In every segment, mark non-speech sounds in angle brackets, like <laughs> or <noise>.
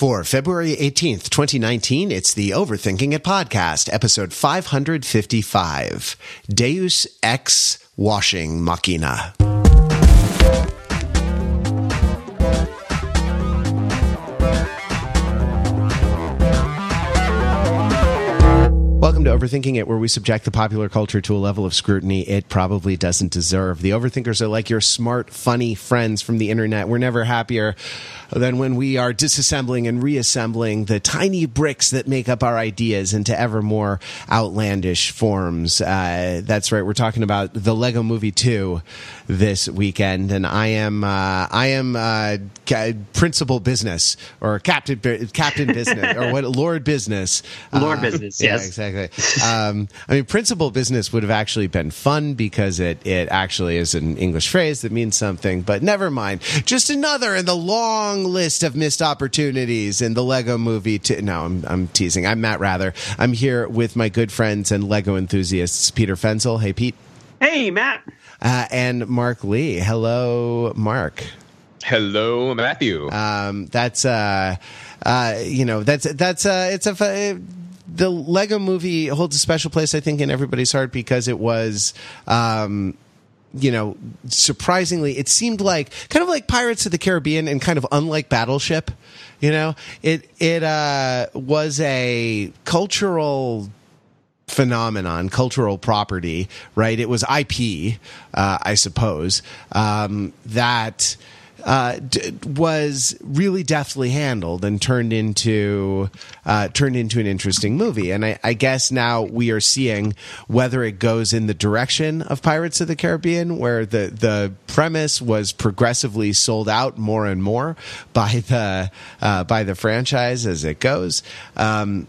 For February 18th, 2019, it's the Overthinking It podcast, episode 555 Deus Ex Washing Machina. Welcome to Overthinking It, where we subject the popular culture to a level of scrutiny it probably doesn't deserve. The Overthinkers are like your smart, funny friends from the internet. We're never happier than when we are disassembling and reassembling the tiny bricks that make up our ideas into ever more outlandish forms. Uh, that's right. We're talking about the Lego Movie 2 this weekend, and I am uh, I am uh, ca- principal business or captain captain business or what Lord business Lord Uh, business, yeah, yes. Exactly. Um, I mean, principal business would have actually been fun because it it actually is an English phrase that means something. But never mind. Just another in the long list of missed opportunities in the Lego Movie. To, no, I'm I'm teasing. I'm Matt Wrather. I'm here with my good friends and Lego enthusiasts, Peter Fenzel. Hey, Pete. Hey, Matt. Uh, and Mark Lee. Hello, Mark. Hello, Matthew. Um, that's uh, uh, you know, that's that's uh, it's a fu- the Lego Movie holds a special place, I think, in everybody's heart because it was. Um, you know, surprisingly, it seemed like kind of like Pirates of the Caribbean and kind of unlike Battleship. You know, it it uh, was a cultural phenomenon, cultural property, right? It was IP, uh, I suppose, um, that uh, d- was really deftly handled and turned into uh, turned into an interesting movie. And I, I guess now we are seeing whether it goes in the direction of Pirates of the Caribbean, where the the premise was progressively sold out more and more by the uh, by the franchise as it goes. Um,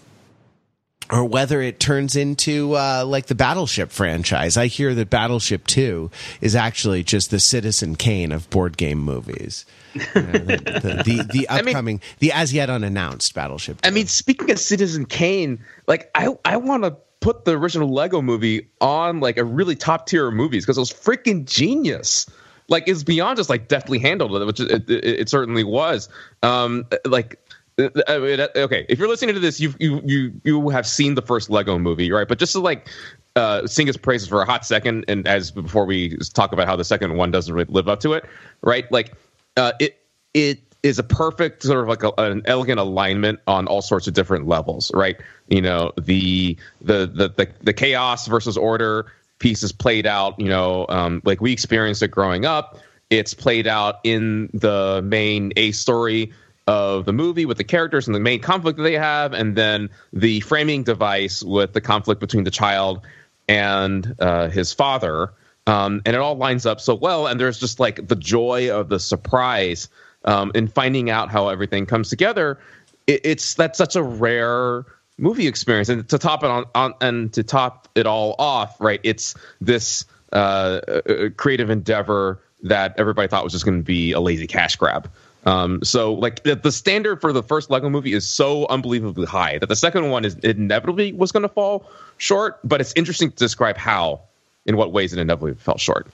or whether it turns into uh, like the Battleship franchise. I hear that Battleship 2 is actually just the Citizen Kane of board game movies. <laughs> Uh, the, the, the, the I mean- upcoming, the as yet unannounced Battleship 2. I mean, speaking of Citizen Kane, like I, I want to put the original Lego movie on like a really top tier of movies because it was freaking genius. Like it's beyond just like deftly handled, which it, it, it certainly was. Um, like. I mean, okay, if you're listening to this, you you you you have seen the first Lego movie, right? But just to like uh, sing his praises for a hot second, and as before we talk about how the second one doesn't really live up to it, right? Like uh, it it is a perfect sort of like a, an elegant alignment on all sorts of different levels, right? You know, the the the the, the chaos versus order piece is played out. You know, um, like we experienced it growing up. It's played out in the main A story of the movie with the characters and the main conflict that they have, and then the framing device with the conflict between the child and uh, his father. Um, and it all lines up so well. And there's just like the joy of the surprise um, in finding out how everything comes together. It, it's that's such a rare movie experience. And to top it on, on and to top it all off, right? It's this uh, uh, creative endeavor that everybody thought was just going to be a lazy cash grab. Um, so like the, the standard for the first Lego movie is so unbelievably high that the second one is inevitably was going to fall short. But it's interesting to describe how, in what ways it inevitably fell short.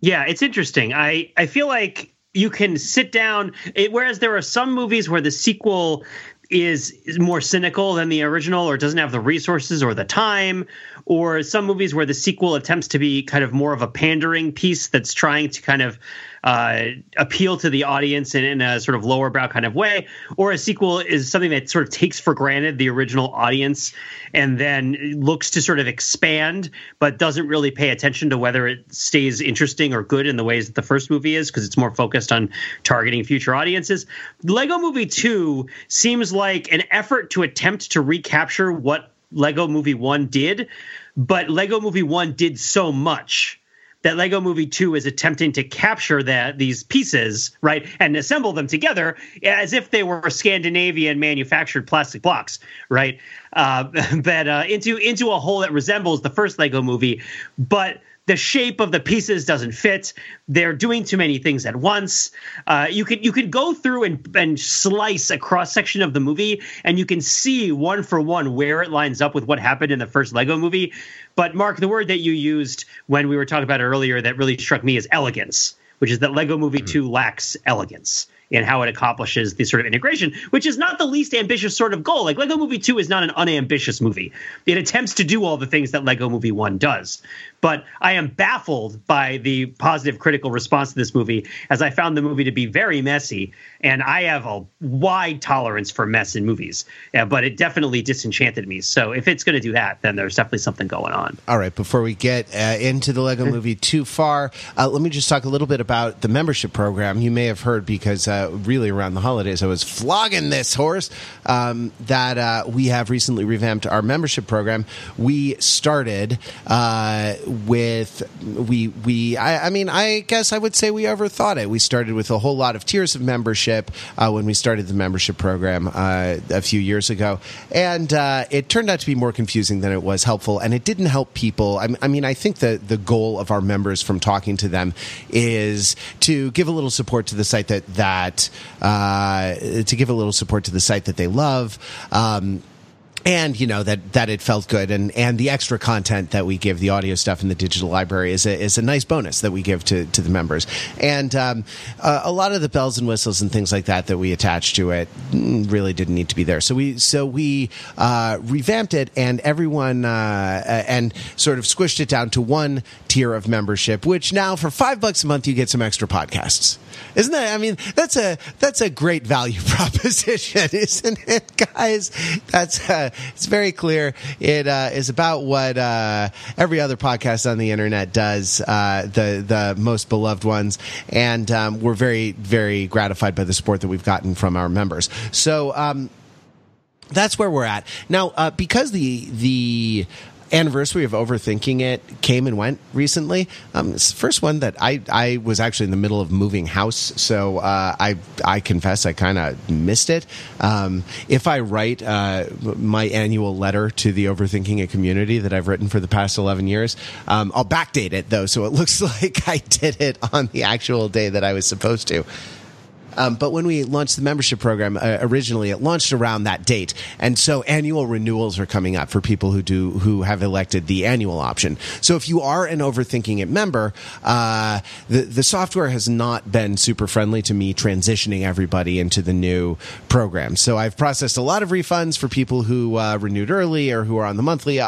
Yeah, it's interesting. I I feel like you can sit down. It, whereas there are some movies where the sequel is, is more cynical than the original, or doesn't have the resources or the time, or some movies where the sequel attempts to be kind of more of a pandering piece that's trying to kind of uh, appeal to the audience in, in a sort of lower brow kind of way, or a sequel is something that sort of takes for granted the original audience and then looks to sort of expand, but doesn't really pay attention to whether it stays interesting or good in the ways that the first movie is because it's more focused on targeting future audiences. Lego Movie 2 seems like an effort to attempt to recapture what Lego Movie 1 did, but Lego Movie 1 did so much that Lego Movie 2 is attempting to capture that these pieces, right, and assemble them together as if they were Scandinavian manufactured plastic blocks, right? Uh, <laughs> that uh, into into a whole that resembles the first Lego movie, but the shape of the pieces doesn't fit. They're doing too many things at once. Uh, you could you could go through and, and slice a cross section of the movie, and you can see one for one where it lines up with what happened in the first Lego movie. But Mark, the word that you used when we were talking about it earlier that really struck me is elegance, which is that Lego Movie Two lacks elegance. in how it accomplishes the sort of integration, which is not the least ambitious sort of goal. Like Lego Movie 2 is not an unambitious movie. It attempts to do all the things that Lego Movie 1 does. But I am baffled by the positive critical response to this movie, as I found the movie to be very messy. And I have a wide tolerance for mess in movies, yeah, but it definitely disenchanted me. So if it's going to do that, then there's definitely something going on. All right, before we get uh, into the Lego <laughs> movie too far, uh, let me just talk a little bit about the membership program. You may have heard because uh, really around the holidays I was flogging this horse um, that uh, we have recently revamped our membership program. We started uh, with we we I, I, mean I guess I would say we overthought it. We started with a whole lot of tiers of membership uh, when we started the membership program a few years ago, and it turned out to be more confusing than it was helpful, and it didn't help people. I, I mean, I think the the goal of our members from talking to them is to give a little support to the site that that uh, to give a little support to the site that they love. Um, and you know that that it felt good and and the extra content that we give the audio stuff in the digital library is a, is a nice bonus that we give to to the members and um, uh, a lot of the bells and whistles and things like that that we attach to it really didn't need to be there so we so we uh, revamped it and everyone uh, and sort of squished it down to one tier of membership which now for five bucks a month you get some extra podcasts isn't that? I mean, that's a that's a great value <laughs> proposition, <laughs> isn't it, guys? That's uh, it's very clear. It uh, is about what uh, every other podcast on the internet does. Uh, the the most beloved ones, and um, we're very very gratified by the support that we've gotten from our members. So. Um, that's where we're at now uh, because the the anniversary of overthinking it came and went recently. Um, it's the first one that I I was actually in the middle of moving house, so uh, I I confess I kind of missed it. Um, if I write uh, my annual letter to the overthinking it community that I've written for the past eleven years, um, I'll backdate it though, so it <laughs> looks like I did it on the actual day that I was supposed to. Um, but when we launched the membership program uh, originally, it launched around that date, and so annual renewals are coming up for people who do who have elected the annual option. So if you are an overthinking it member, uh, the the software has not been super friendly to me transitioning everybody into the new program. So I've processed a lot of refunds for people who uh, renewed early or who are on the monthly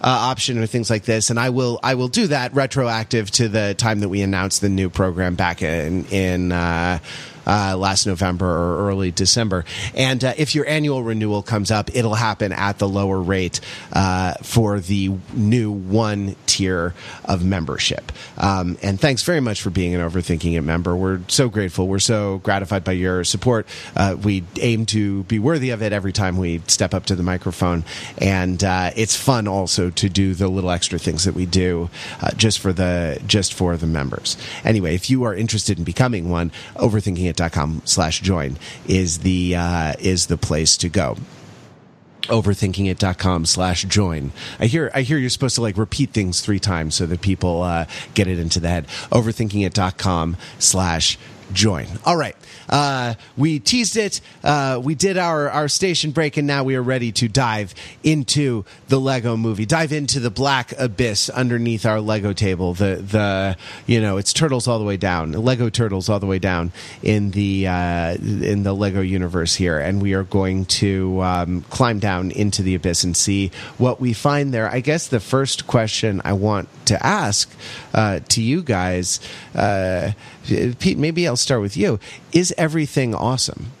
uh, option or things like this, and I will I will do that retroactive to the time that we announced the new program back in in. Uh, uh, last November or early December. And uh, if your annual renewal comes up, it'll happen at the lower rate uh, for the new one tier of membership. Um, and thanks very much for being an Overthinking It member. We're so grateful. We're so gratified by your support. Uh, we aim to be worthy of it every time we step up to the microphone. And uh, it's fun also to do the little extra things that we do uh, just for the just for the members. Anyway, if you are interested in becoming one, overthinking it com slash join is the uh, is the place to go. Overthinkingit.com slash join. I hear i hear you're supposed to like repeat things three times so that people uh, get it into the head. Overthinkingit.com slash join all right uh, we teased it. Uh, we did our, our station break, and now we are ready to dive into the Lego movie. Dive into the black abyss underneath our Lego table. The the you know it's turtles all the way down. Lego turtles all the way down in the uh, in the Lego universe here, and we are going to um, climb down into the abyss and see what we find there. I guess the first question I want to ask uh, to you guys, uh, Uh, Pete. Maybe I'll start with you. Is everything awesome?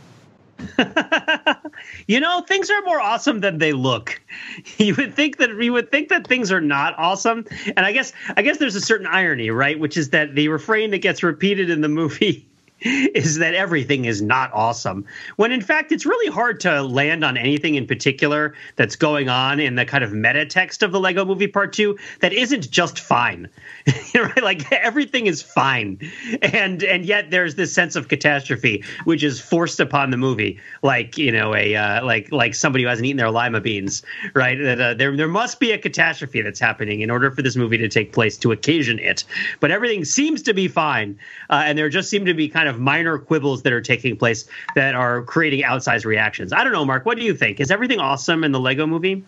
<laughs> you know, things are more awesome than they look. <laughs> You would think that you would think that things are not awesome, and I guess I guess there's a certain irony, right? Which is that the refrain that gets repeated in the movie <laughs> <laughs> is that everything is not awesome. When in fact, it's really hard to land on anything in particular that's going on in the kind of meta text of the Lego Movie Part Two that isn't just fine. <laughs> right? <laughs> Like everything is fine, and and yet there's this sense of catastrophe which is forced upon the movie, like you know a uh, like like somebody who hasn't eaten their lima beans, right? That uh, there there must be a catastrophe that's happening in order for this movie to take place to occasion it. But everything seems to be fine, uh, and there just seem to be kind of minor quibbles that are taking place that are creating outsized reactions. I don't know, Mark. What do you think? Is everything awesome in the Lego movie?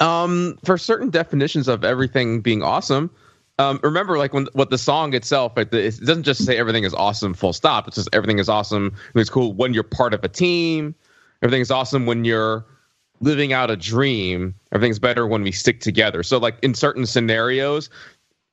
Um, for certain definitions of everything being awesome, um, remember like when what the song itself the, it doesn't just say everything is awesome full stop it's just everything is awesome it's cool when you're part of a team everything is awesome when you're living out a dream everything's better when we stick together so like in certain scenarios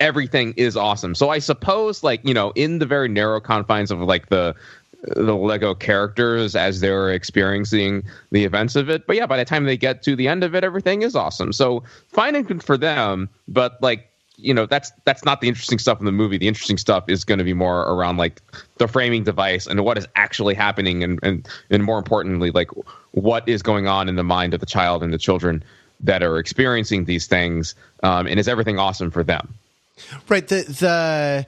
everything is awesome. So i suppose like you know in the very narrow confines of like the the lego characters as they're experiencing the events of it but yeah by the time they get to the end of it everything is awesome. So fine and good for them but like you know that's that's not the interesting stuff in the movie. The interesting stuff is going to be more around like the framing device and what is actually happening and and and more importantly like what is going on in the mind of the child and the children that are experiencing these things um, and is everything awesome for them Right. The the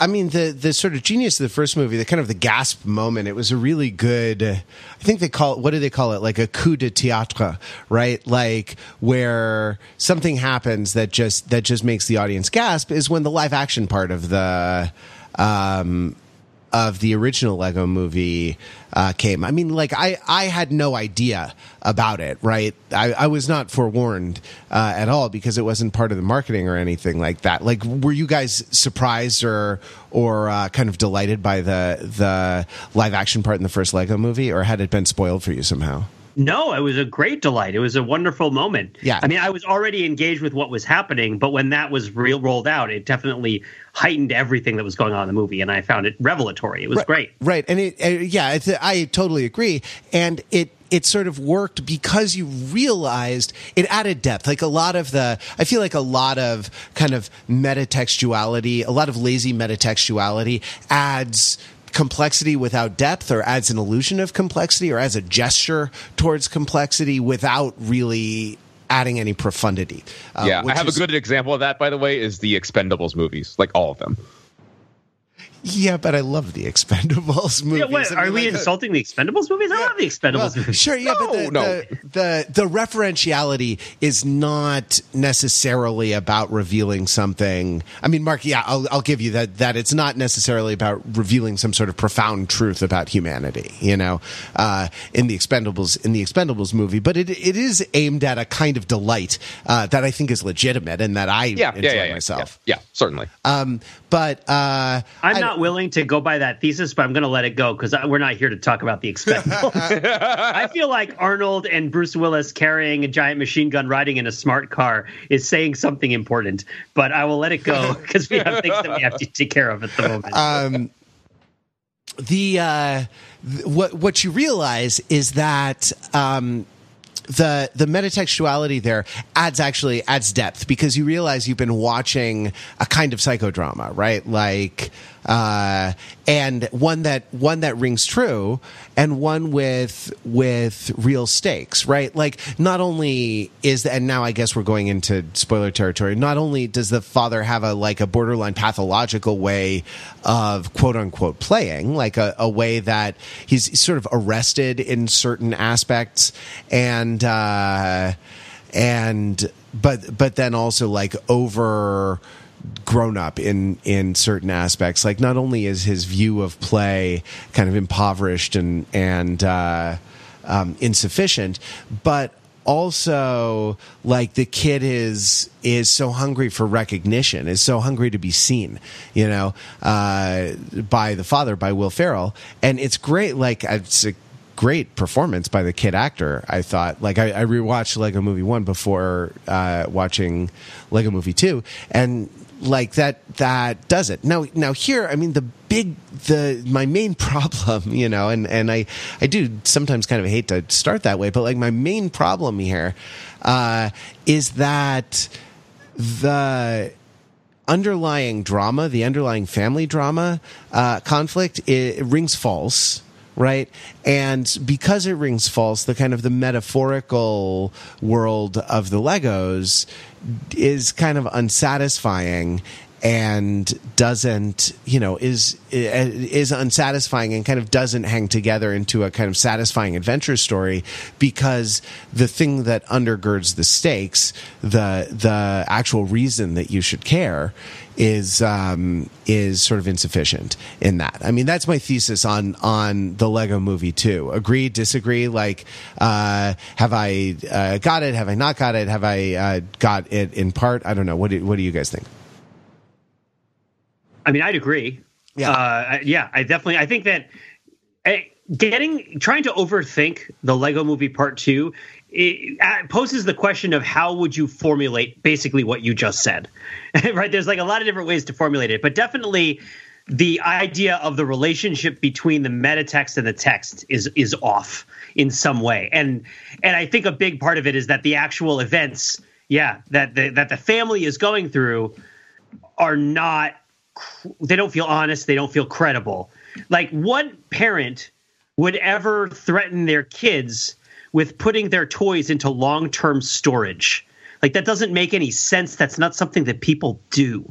I mean the the sort of genius of the first movie, the kind of the gasp moment. It was a really good. I think they call it. What do they call it? Like a coup de théâtre, right? Like where something happens that just that just makes the audience gasp is when the live action part of the. Um, of the original Lego movie uh, came. I mean, like I, I had no idea about it, right? I, I was not forewarned uh, at all because it wasn't part of the marketing or anything like that. Like, were you guys surprised or or uh, kind of delighted by the the live action part in the first Lego movie, or had it been spoiled for you somehow? No, it was a great delight. It was a wonderful moment. Yeah. I mean, I was already engaged with what was happening, but when that was real rolled out, it definitely heightened everything that was going on in the movie, and I found it revelatory. It was right, great. Right, and it, uh, yeah, it's, I totally agree, and it it sort of worked because you realized it added depth. Like a lot of the, I feel like a lot of kind of metatextuality, a lot of lazy metatextuality adds complexity without depth or adds an illusion of complexity or adds a gesture towards complexity without really adding any profundity. Uh, yeah, I have is, a good example of that, by the way, is the Expendables movies, like all of them. Yeah, but I love the Expendables movies. <laughs> Yeah, what, I mean, are we like insulting the, the Expendables movies? I love the Expendables well, movies. Sure, yeah, no, but the, no. the, the, the referentiality is not necessarily about revealing something. I mean, Mark, yeah, I'll, I'll give you that that it's not necessarily about revealing some sort of profound truth about humanity. You know, uh, in the Expendables in the Expendables movie, but it it is aimed at a kind of delight uh, that I think is legitimate and that I yeah, enjoy yeah, yeah, myself. Yeah, certainly. Um, but uh, I'm not willing to go by that thesis, but I'm going to let it go because we're not here to talk about the Expendables. <laughs> I feel like Arnold and Bruce Willis carrying a giant machine gun, riding in a smart car, is saying something important. But I will let it go <laughs> because we have things that we have to take care of at the moment. Um, the uh, th- what what you realize is that. Um, the the metatextuality there adds actually adds depth because you realize you've been watching a kind of psychodrama, right? Like uh, and one that one that rings true, and one with with real stakes, right? Like not only is the, and now I guess we're going into spoiler territory. Not only does the father have a like a borderline pathological way of quote unquote playing, like a, a way that he's sort of arrested in certain aspects, and uh, and but but then also like over grown up in in certain aspects. Like not only is his view of play kind of impoverished and and uh, um, insufficient, but also like the kid is is so hungry for recognition is so hungry to be seen you know uh, by the father by will ferrell and it's great like it's a great performance by the kid actor i thought like i, I rewatched lego movie one before uh, watching lego movie two and like that that does it now now here i mean the big the my main <laughs> problem you know and and i i do sometimes kind of hate to start that way but like my main problem here uh is that the underlying drama the underlying family drama uh conflict it, it rings false right? And because it rings false, the kind of the metaphorical world of the Legos is kind of unsatisfying and doesn't you know is is unsatisfying and kind of doesn't hang together into a kind of satisfying adventure story because the thing that undergirds the stakes the the actual reason that you should care is um, is sort of insufficient in that. I mean, that's my thesis on on the Lego Movie too. Agree, disagree? Like, uh, have I uh, got it? Have I not got it? Have I uh, got it in part? I don't know. What do, what do you guys think? I mean, I'd agree. Yeah. Uh, yeah, I definitely. I think that uh, getting trying to overthink the Lego Movie Part Two it uh, poses the question of how would you formulate basically what you just said, <laughs> right? There's like a lot of different ways to formulate it, but definitely the idea of the relationship between the meta text and the text is is off in some way, and and I think a big part of it is that the actual events, yeah, that the, that the family is going through are not they don't feel honest they don't feel credible. Like what parent would ever threaten their kids with putting their toys into long-term storage. Like that doesn't make any sense. That's not something that people do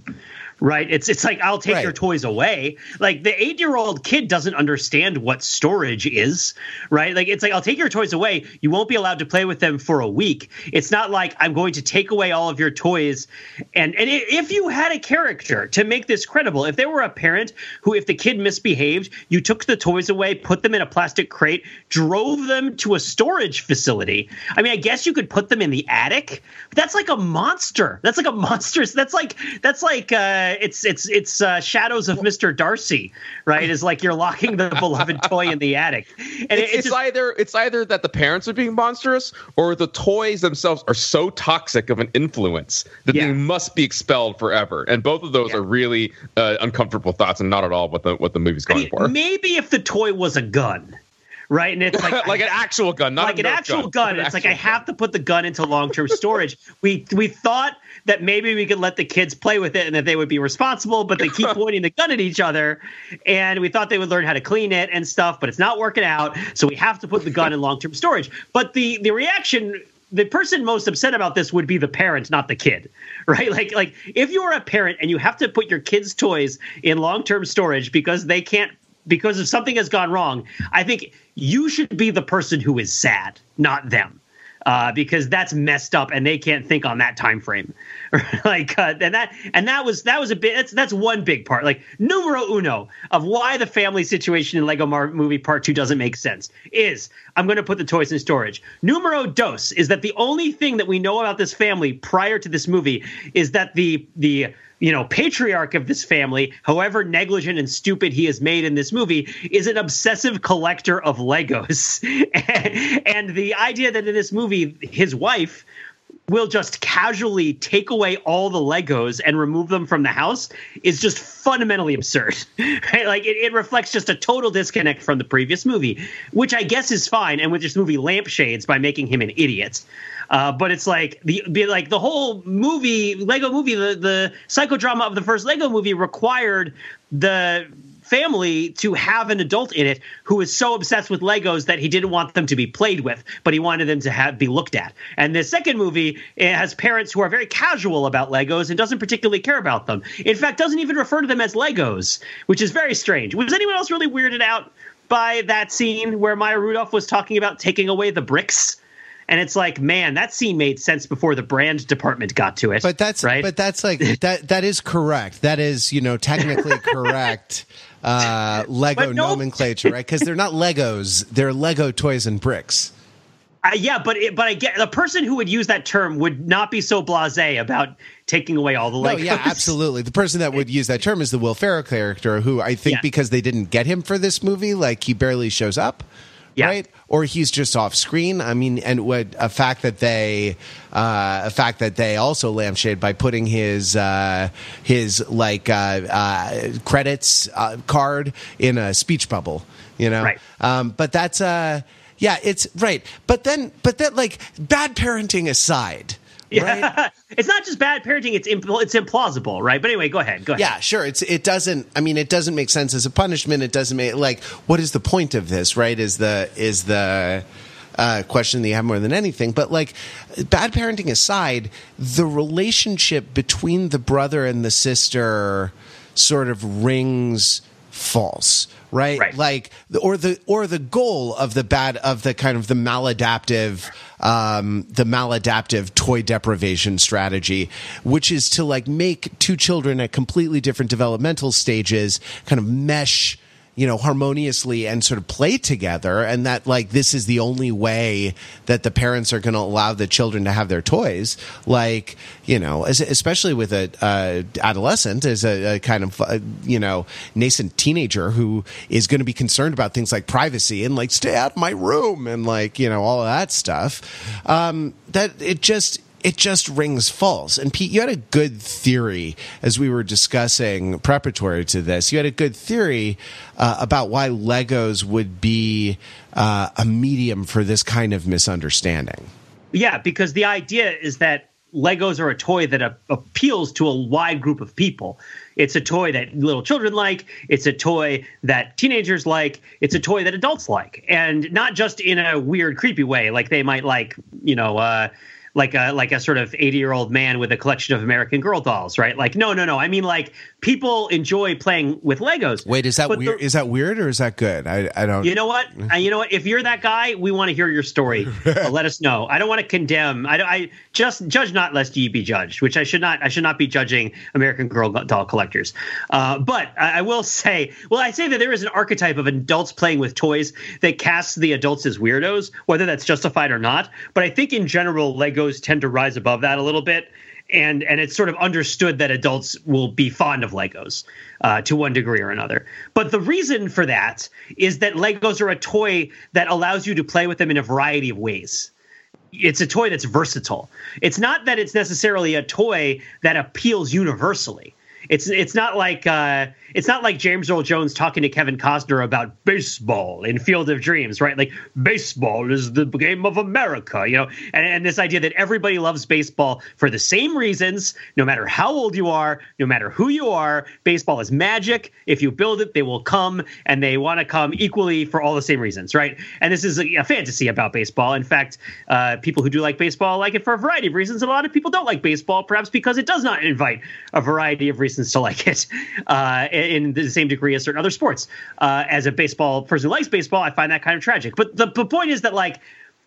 right? It's it's like i'll take Right. your toys away. Like the 8 year old kid doesn't understand what storage is right? Like it's like i'll take your toys away. You won't be allowed to play with them for a week. It's not like i'm going to take away all of your toys. And and if you had a character to make this credible if there were a parent who if the kid misbehaved you took the toys away put them in a plastic crate drove them to a storage facility i mean i guess you could put them in the attic. But that's like a monster. That's like a monster. That's like that's like uh it's it's it's uh shadows of mr darcy right is like you're locking the <laughs> beloved toy in the attic and it- It's, it's just- either it's either that the parents are being monstrous or the toys themselves are so toxic of an influence that Yeah. they must be expelled forever. And both of those Yeah. are really uh, uncomfortable thoughts and not at all what the what the movie's I going mean, for. maybe if the toy was a gun right and it's <laughs> like like an actual gun, not like an actual gun. An It's like I have to put the gun into long term storage. <laughs> we we thought that maybe we could let the kids play with it and that they would be responsible, but they keep <laughs> pointing the gun at each other, and we thought they would learn how to clean it and stuff, but it's not working out. So we have to put the gun in long term storage. But the the reaction. The person most upset about this would be the parent, not the kid, right? Like, like if you're a parent and you have to put your kids' toys in long-term storage because they can't because if something has gone wrong, I think you should be the person who is sad, not them. Uh, because that's messed up, and they can't think on that time frame. <laughs> like, uh, and that and that was that was a bit. That's that's one big part. Like numero uno of why the family situation in Lego Mar- Movie Part Two doesn't make sense is I'm going to put the toys in storage. Numero dos is that the only thing that we know about this family prior to this movie is that the the you know, patriarch of this family, however negligent and stupid he is made in this movie, is an obsessive collector of Legos. <laughs> and the idea that in this movie, his wife will just casually take away all the Legos and remove them from the house is just fundamentally absurd. <laughs> Right? Like it, it reflects just a total disconnect from the previous movie, which I guess is fine, and with this movie lampshades by making him an idiot. Uh, but it's like the like the whole movie, Lego movie, the the psychodrama of the first Lego movie required the family to have an adult in it who was so obsessed with Legos that he didn't want them to be played with, but he wanted them to have be looked at. And the second movie has parents who are very casual about Legos and doesn't particularly care about them. In fact, doesn't even refer to them as Legos, which is very strange. Was anyone else really weirded out by that scene where Maya Rudolph was talking about taking away the bricks? And it's like, man, that scene made sense before the brand department got to it. But that's right. But that's like <laughs> that. That is correct. That is you know technically <laughs> correct. Uh, Lego no- nomenclature, right? Because they're not Legos; they're Lego toys and bricks. Uh, yeah, but it, but I get the person who would use that term would not be so blasé about taking away all the No, Legos. yeah, absolutely. The person that would <laughs> use that term is the Will Ferrell character, who I think Yeah. because they didn't get him for this movie, like he barely shows up, Yeah. right? Or he's just off screen. I mean, and what a fact that they, uh, a fact that they also lampshade by putting his uh, his like uh, uh, credits uh, card in a speech bubble, you know. Right. Um, but that's uh, yeah, it's right. But then, but that like bad parenting aside. Right? Yeah. <laughs> it's not just bad parenting; it's impl- it's implausible, right? But anyway, go ahead. Go ahead. Yeah, sure. It's it doesn't. I mean, it doesn't make sense as a punishment. It doesn't make like what is the point of this? Right? Is the is the uh, question that you have more than anything. But like bad parenting aside, the relationship between the brother and the sister sort of rings false. Right? Right. like or the or the goal of the bad of the kind of the maladaptive um the maladaptive toy deprivation strategy which is to like make two children at completely different developmental stages kind of mesh you know, harmoniously and sort of play together, and that like this is the only way that the parents are going to allow the children to have their toys. Like, you know, especially with a uh, adolescent, as a, a kind of uh, you know nascent teenager who is going to be concerned about things like privacy and like stay out of my room and like you know all of that stuff. Um, that it just it just rings false. And Pete, you had a good theory as we were discussing preparatory to this. You had a good theory uh, about why Legos would be uh, a medium for this kind of misunderstanding. Yeah, because the idea is that Legos are a toy that a- appeals to a wide group of people. It's a toy that little children like. It's a toy that teenagers like. It's a toy that adults like, and not just in a weird, creepy way, like they might like, you know, uh, like a like a sort of 80 year old man with a collection of American Girl dolls, right? Like, no, no, no. I mean, like people enjoy playing with Legos. Wait, is that weird? the- is that weird or is that good? I, I don't. You know what? <laughs> Uh, you know what? If you're that guy, we want to hear your story. <laughs> Uh, let us know. I don't want to condemn. I, I just judge not lest ye be judged, which I should not. I should not be judging American Girl doll collectors. Uh, but I, I will say, well, I say that there is an archetype of adults playing with toys that casts the adults as weirdos, whether that's justified or not. But I think in general, Legos tend to rise above that a little bit and and it's sort of understood that adults will be fond of Legos uh, to one degree or another. But the reason for that is that Legos are a toy that allows you to play with them in a variety of ways. It's a toy that's versatile. It's not that it's necessarily a toy that appeals universally. It's it's not like uh, it's not like James Earl Jones talking to Kevin Costner about baseball in Field of Dreams, right? Like baseball is the game of America, you know, and, and this idea that everybody loves baseball for the same reasons, no matter how old you are, no matter who you are. Baseball is magic. If you build it, they will come, and they want to come equally for all the same reasons, right? And this is a, a fantasy about baseball. In fact, uh, people who do like baseball like it for a variety of reasons. A lot of people don't like baseball, perhaps because it does not invite a variety of reasons to like it uh, in the same degree as certain other sports. Uh, as a baseball person who likes baseball, I find that kind of tragic. But the, the point is that like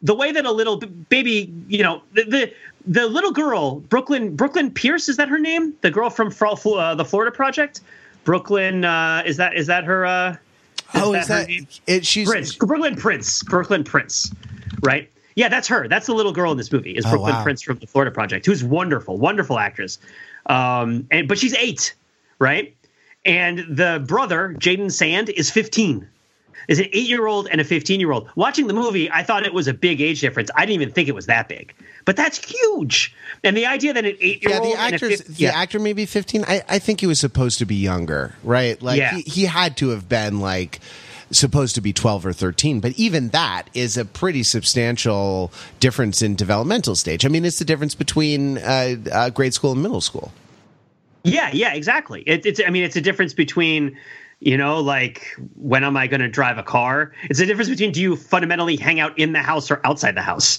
the way that a little baby, you know, the, the the little girl, Brooklyn Brooklyn Pierce, is that her name? The girl from Fro- uh, the Florida Project, Brooklyn. Uh, is that is that her? Uh, oh, is that it? She's Prince, Brooklyn Prince, Brooklyn Prince, right? Yeah, that's her. That's the little girl in this movie. Is Oh, Brooklyn wow. Prince from the Florida Project, who's wonderful, wonderful actress. Um, and but she's eight, right? And the brother, Jadon Sand, is fifteen. Is an eight-year-old and a fifteen-year-old. Watching the movie, I thought it was a big age difference. I didn't even think it was that big, but that's huge. And the idea that an eight-year-old the and a actor's, 15 the actor maybe fifteen. I, I think he was supposed to be younger, right? Like Yeah. he, he had to have been like supposed to be 12 or 13 but even that is a pretty substantial difference in developmental stage i mean it's the difference between uh, uh, grade school and middle school Yeah, yeah, exactly. It, it's I mean, it's a difference between, you know, like when am I going to drive a car? It's a difference between do you fundamentally hang out in the house or outside the house?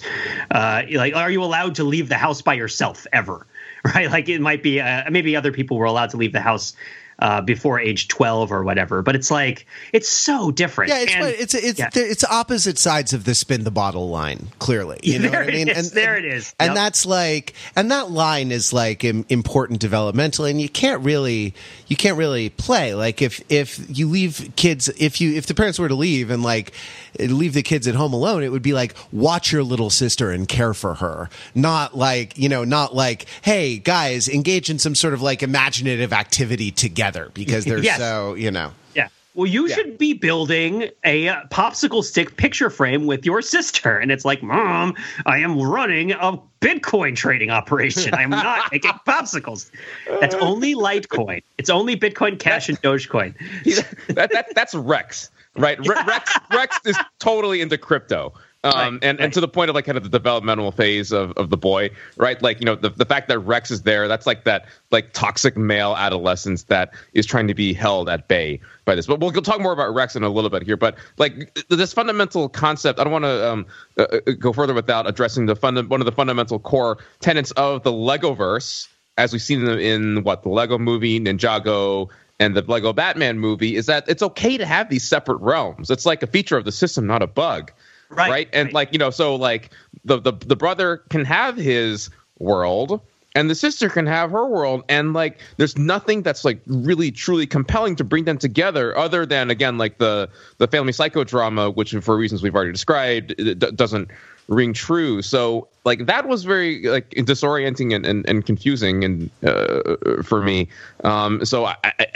Uh, like, are you allowed to leave the house by yourself ever? <laughs> Right? Like, it might be uh, maybe other people were allowed to leave the house. Uh, before age 12 or whatever. But it's like it's so different. Yeah it's And- it's it's yeah. it's opposite sides of the spin the bottle line clearly. You <laughs> know There what i mean? is, there it is. and Yep. that's like and that line is like important developmentally and you can't really you can't really play. Like if if you leave kids if you if the parents were to leave and like leave the kids at home alone it would be like watch your little sister and care for her. Not like you know not like hey guys engage in some sort of like imaginative activity together because they're <laughs> Yes. so you know Yeah. Well, you should be building a uh, popsicle stick picture frame with your sister. And it's like, Mom, I am running a Bitcoin trading operation. I'm not <laughs> making popsicles. That's only Litecoin. It's only Bitcoin Cash and Dogecoin. <laughs> That, that that's Rex, right? Re- Rex Rex is totally into crypto. Um, Right, and, and to the point of like kind of the developmental phase of, of the boy, right? Like, you know, the, the fact that Rex is there, that's like that like toxic male adolescence that is trying to be held at bay by this. But we'll, we'll talk more about Rex in a little bit here. But like this fundamental concept, I don't want to um, uh, uh, go further without addressing the funda- one of the fundamental core tenets of the Legoverse, as we've seen in, in what the Lego movie, Ninjago, and the Lego Batman movie is that it's okay to have these separate realms. It's like a feature of the system, not a bug. Right, And right. like, you know, so like the, the the brother can have his world and the sister can have her world. And like there's nothing that's like really truly compelling to bring them together other than again like the the family psychodrama which for reasons we've already described it d- doesn't ring true. So like that was very like disorienting and, and, and confusing and uh, for me. Um so I, I,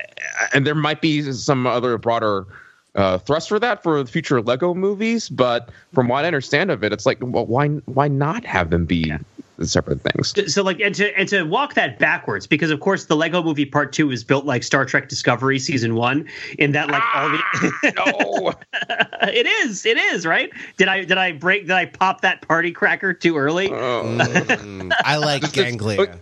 and there might be some other broader uh, thrust for that for future Lego movies, but from what I understand of it, it's like, well, why why not have them be yeah separate things. So like and to and to walk that backwards because of course the Lego Movie Part Two is built like Star Trek Discovery Season One in that like ah, all the no <laughs> it is it is right did I did I break did I pop that party cracker too early? Mm, I like <laughs> ganglia.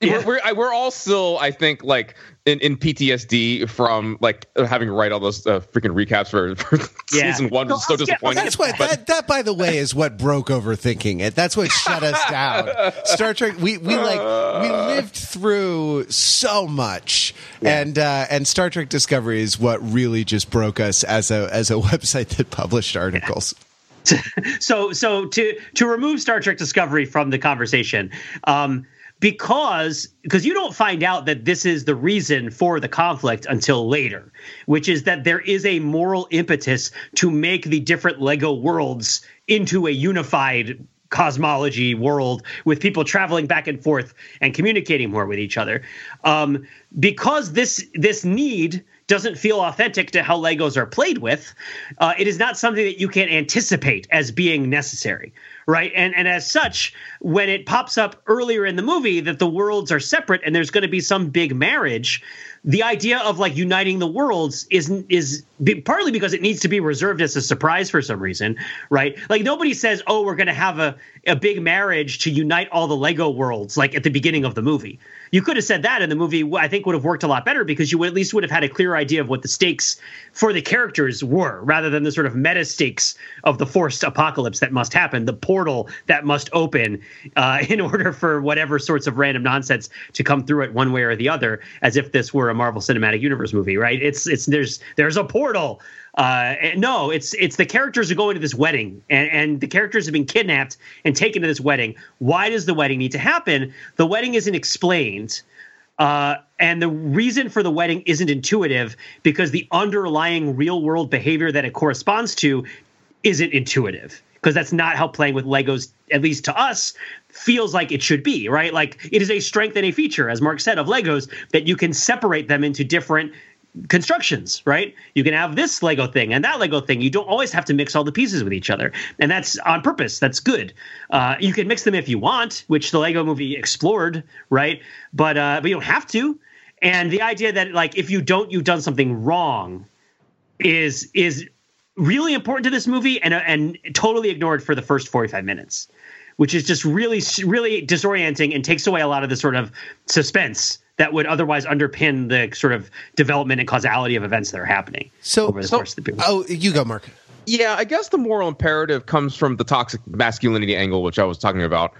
Yeah. We're, we're, we're all still, I think, like in, in PTSD from like having to write all those uh, freaking recaps for, for yeah. season one. Was so disappointing. That's what that, that, by the way, is what broke overthinking it. That's what shut us down. <laughs> Star Trek. We we like we lived through so much, yeah. and uh, and Star Trek Discovery is what really just broke us as a as a <laughs> website that published articles. Yeah. <laughs> so so to to remove Star Trek Discovery from the conversation. Um, because because you don't find out that this is the reason for the conflict until later which is that there is a moral impetus to make the different lego worlds into a unified cosmology world with people traveling back and forth and communicating more with each other. Um, because this this need doesn't feel authentic to how legos are played with uh, it is not something that you can anticipate as being necessary right? And and as such, when it pops up earlier in the movie that the worlds are separate and there's going to be some big marriage, the idea of like uniting the worlds is is partly because it needs to be reserved as a surprise for some reason, right? Like nobody says, "Oh, we're going to have a a big marriage to unite all the Lego worlds," like at the beginning of the movie. You could have said that, and the movie I think would have worked a lot better because you would at least would have had a clear idea of what the stakes for the characters were, rather than the sort of meta stakes of the forced apocalypse that must happen, the portal that must open uh, <laughs> in order for whatever sorts of random nonsense to come through it one way or the other, as if this were a Marvel Cinematic Universe movie, right? It's it's there's there's a portal. Uh, no, it's it's the characters are going to this wedding, and, and the characters have been kidnapped and taken to this wedding. Why does the wedding need to happen? The wedding isn't explained. Uh, and the reason for the wedding isn't intuitive because the underlying real world behavior that it corresponds to isn't intuitive because that's not how playing with Legos, at least to us, feels like it should be, right? Like it is a strength and a feature, as Mark said, of Legos that you can separate them into different constructions, right? You can have this Lego thing and that Lego thing. You don't always have to mix all the pieces with each other, and that's on purpose. That's good. Uh, you can mix them if you want, which the Lego Movie explored, right? But uh, but you don't have to. And the idea that like if you don't, you've done something wrong, is is really important to this movie and and totally ignored for the first forty five minutes which is just really really disorienting and takes away a lot of the sort of suspense that would otherwise underpin the sort of development and causality of events that are happening so, over the so, course of the people. Oh, you go, Mark. Yeah, I guess the moral imperative comes from the toxic masculinity angle, which I was talking about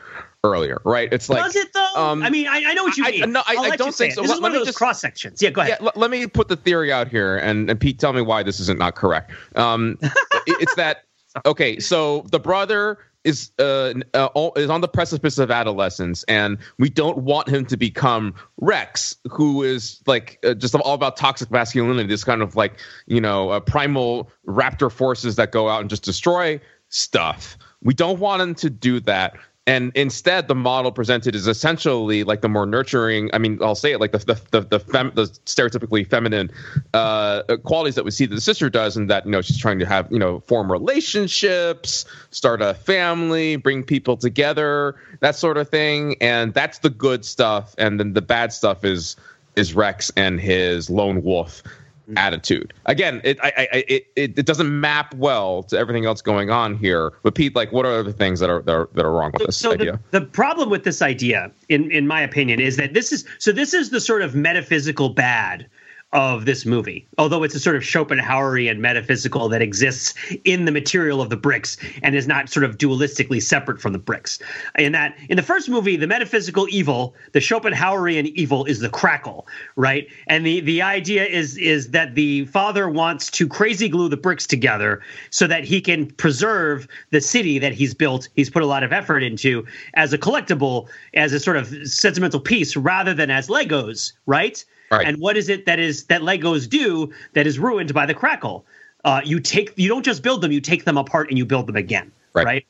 earlier, right? It's like does it though? Um, I mean, I, I, know what you mean. I, no, I, I don't think so. This let, is one of those just, cross sections. Yeah, go ahead. Yeah, l- let me put the theory out here, and, and Pete, tell me why this isn't not correct. Um, <laughs> it, it's that okay. So the brother is uh, uh, is on the precipice of adolescence, and we don't want him to become Rex, who is like uh, just all about toxic masculinity. This kind of like you know uh, primal raptor forces that go out and just destroy stuff. We don't want him to do that and instead the model presented is essentially like the more nurturing i mean i'll say it like the the the, the, fem, the stereotypically feminine uh, qualities that we see that the sister does and that you know she's trying to have you know form relationships start a family bring people together that sort of thing and that's the good stuff and then the bad stuff is is rex and his lone wolf. Mm-hmm. attitude. Again, it, I, I, it it it doesn't map well to everything else going on here. But Pete, like, what are the things that are that are, that are wrong with this so idea? The, the problem with this idea, in in my opinion, is that this is so this is the sort of metaphysical bad of this movie, although it's a sort of Schopenhauerian metaphysical that exists in the material of the bricks and is not sort of dualistically separate from the bricks. In that, in the first movie, the metaphysical evil, the Schopenhauerian evil, is the Kragle, right? And the the idea is is that the father wants to crazy glue the bricks together so that he can preserve the city that he's built. He's put a lot of effort into as a collectible, as a sort of sentimental piece, rather than as Legos, right? Right. And what is it that is that Legos do that is ruined by the Kragle? Uh, you take you don't just build them, you take them apart and you build them again. Right. right?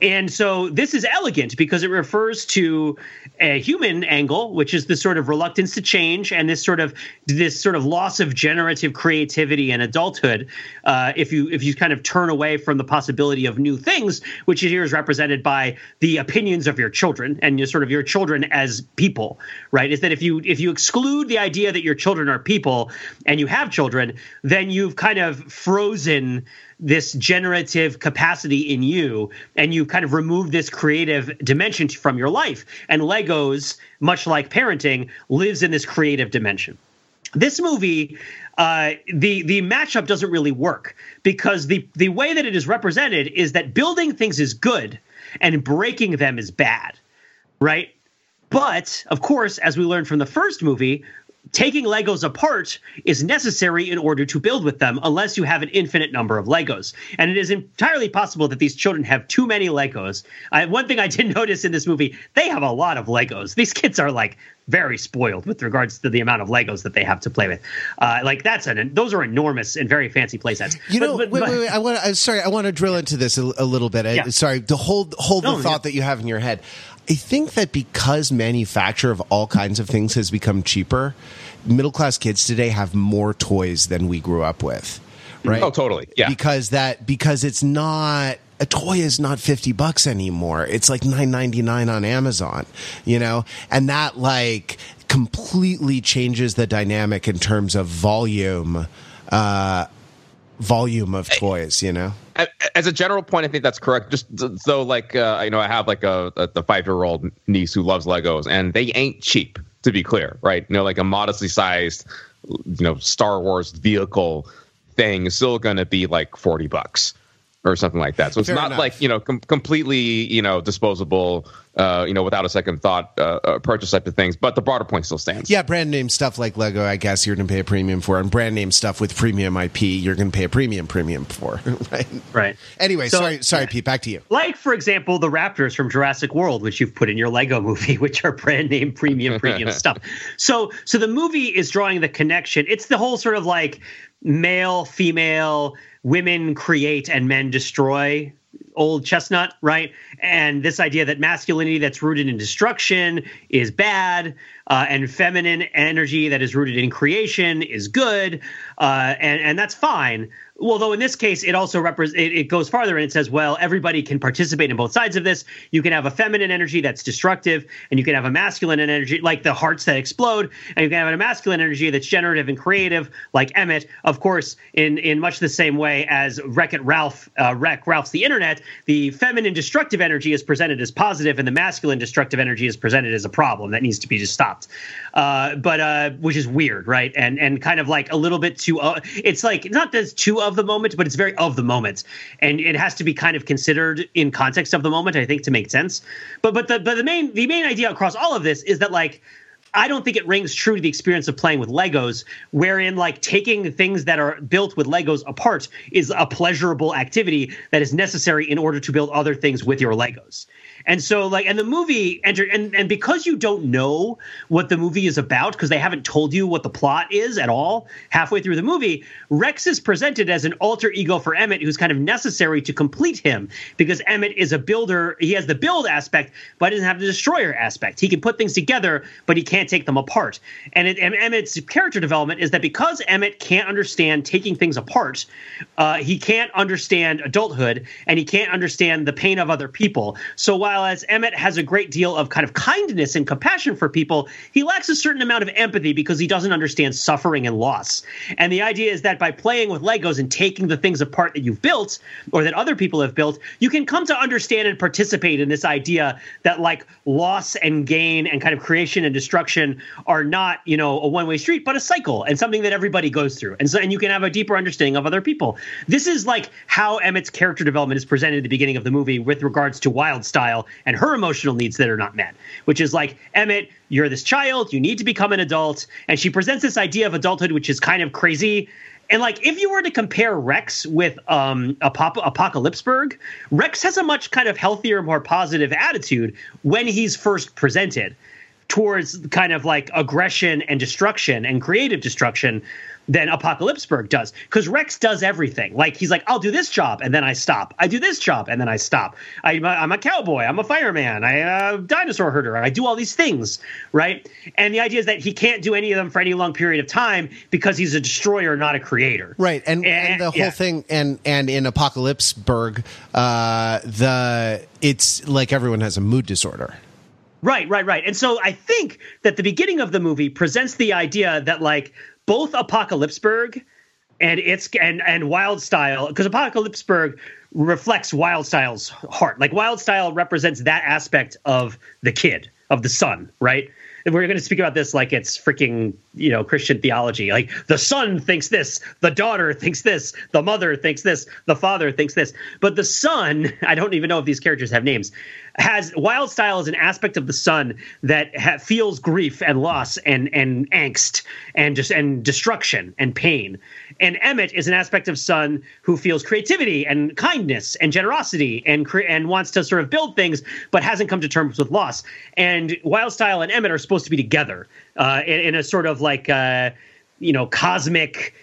And so this is elegant because it refers to a human angle, which is the sort of reluctance to change and this sort of this sort of loss of generative creativity and adulthood. Uh, if you if you kind of turn away from the possibility of new things, which here is represented by the opinions of your children and your sort of your children as people, right? Is that if you if you exclude the idea that your children are people and you have children, then you've kind of frozen this generative capacity in you and you kind of remove this creative dimension from your life. And legos much like parenting lives in this creative dimension. This movie uh, the the matchup doesn't really work because the the way that it is represented is that building things is good and breaking them is bad right? But of course as we learned from the first movie taking Legos apart is necessary in order to build with them, unless you have an infinite number of Legos. And it is entirely possible that these children have too many Legos. I, one thing I did <laughs> notice in this movie, they have a lot of Legos. These kids are like very spoiled with regards to the amount of Legos that they have to play with. Uh, like that's an those are enormous and very fancy playsets. You know, But- but- wait, but- wait, wait. I want. I'm sorry. I want to drill into this a, a little bit. I- Yeah. sorry to hold hold No, the thought yeah. that you have in your head. I think that because manufacture of all kinds of things has become cheaper, middle class kids today have more toys than we grew up with. Right? Oh, totally. Yeah. Because that because it's not a toy is not 50 bucks anymore. It's like 9.99 on Amazon, you know? And that like completely changes the dynamic in terms of volume uh volume of toys, you know? As a general point, I think that's correct. Just though, like uh, you know, I have like a, a the five year old niece who loves Legos, and they ain't cheap. To be clear, right? You know, like a modestly sized, you know, Star Wars vehicle thing is still going to be like forty bucks or something like that. So it's Fair not enough. like you know com- completely you know disposable, uh, you know, without a second thought uh, uh, purchase type of things. But the broader point still stands. Yeah, brand name stuff like Lego, I guess you're going to pay a premium for, and brand name stuff with premium IP, you're going to pay a premium premium for, <laughs> right? right. Anyway, So- sorry, sorry, Pete. Back to you. like for example the raptors from jurassic world which you've put in your lego movie <laughs> which are brand name premium premium <laughs> stuff so so the movie is drawing the connection it's the whole sort of like male female women create and men destroy old chestnut right? And this idea that masculinity that's rooted in destruction is bad uh, and feminine energy that is rooted in creation is good uh, and and that's fine although in this case it also represents it, it goes farther and it says well everybody can participate in both sides of this. You can have a feminine energy that's destructive and you can have a masculine energy like the hearts that explode and you can have a masculine energy that's generative and creative like emmett. Of course in in much the same way as wreck it ralph uh, wreck ralph's the internet the feminine destructive energy is presented as positive and the masculine destructive energy is presented as a problem that needs to be just stopped. Uh, but uh, which is weird right? And and kind of like a little bit too uh, it's like not it's too of the moment but it's very of the moment and it has to be kind of considered in context of the moment i think to make sense but but the but the main the main idea across all of this is that like I don't think it rings true to the experience of playing with Legos, wherein like taking things that are built with Legos apart is a pleasurable activity that is necessary in order to build other things with your Legos. And so like and the movie enter and and because you don't know what the movie is about because they haven't told you what the plot is at all halfway through the movie, Rex is presented as an alter ego for Emmett who's kind of necessary to complete him because Emmett is a builder, he has the build aspect but he doesn't have the destroyer aspect. He can put things together but he can't take them apart. And, it, and Emmett's character development is that because Emmett can't understand taking things apart, uh, he can't understand adulthood and he can't understand the pain of other people. So while as Emmett has a great deal of kind of kindness and compassion for people, he lacks a certain amount of empathy because he doesn't understand suffering and loss. And the idea is that by playing with Legos and taking the things apart that you've built or that other people have built, you can come to understand and participate in this idea that like loss and gain and kind of creation and destruction are not, you know, a one way street, but a cycle and something that everybody goes through. And so, and you can have a deeper understanding of other people. This is like how Emmett's character development is presented at the beginning of the movie with regards to And her emotional needs that are not met, which is like, Emmett, you're this child, you need to become an adult. And she presents this idea of adulthood, which is kind of crazy and like, if you were to compare Rex with um, Apop- Apocalypseburg, Rex has a much kind of healthier, more positive attitude when he's first presented towards kind of like aggression and destruction and creative destruction than Apocalypseburg does. Because Rex does everything. Like he's like, I'll do this job and then I stop. I do this job and then I stop. I, am a cowboy. I'm a fireman. I'm a dinosaur herder. I do all these things, right? And the idea is that he can't do any of them for any long period of time because he's a destroyer, not a creator. Right. And, and, and the whole yeah. thing, and and in Apocalypseburg, uh, the it's like everyone has a mood disorder. Right, right, right. And so I think that the beginning of the movie presents the idea that like both Apocalypseburg and it's and and Wyldstyle because Apocalypseburg reflects Wyldstyle's heart. Like Wyldstyle represents that aspect of the kid of the son, right? And we're going to speak about this like it's freaking you know Christian theology. Like the son thinks this, the daughter thinks this, the mother thinks this, the father thinks this. But the son, <laughs> I don't even know if these characters have names, has Wyldstyle is an aspect of the sun that ha- feels grief and loss and and angst and just and destruction and pain. And Emmett is an aspect of Sun who feels creativity and kindness and generosity and cre- and wants to sort of build things, but hasn't come to terms with loss. And Wyldstyle and Emmett are supposed to be together uh, in, in, a sort of like uh, you know cosmic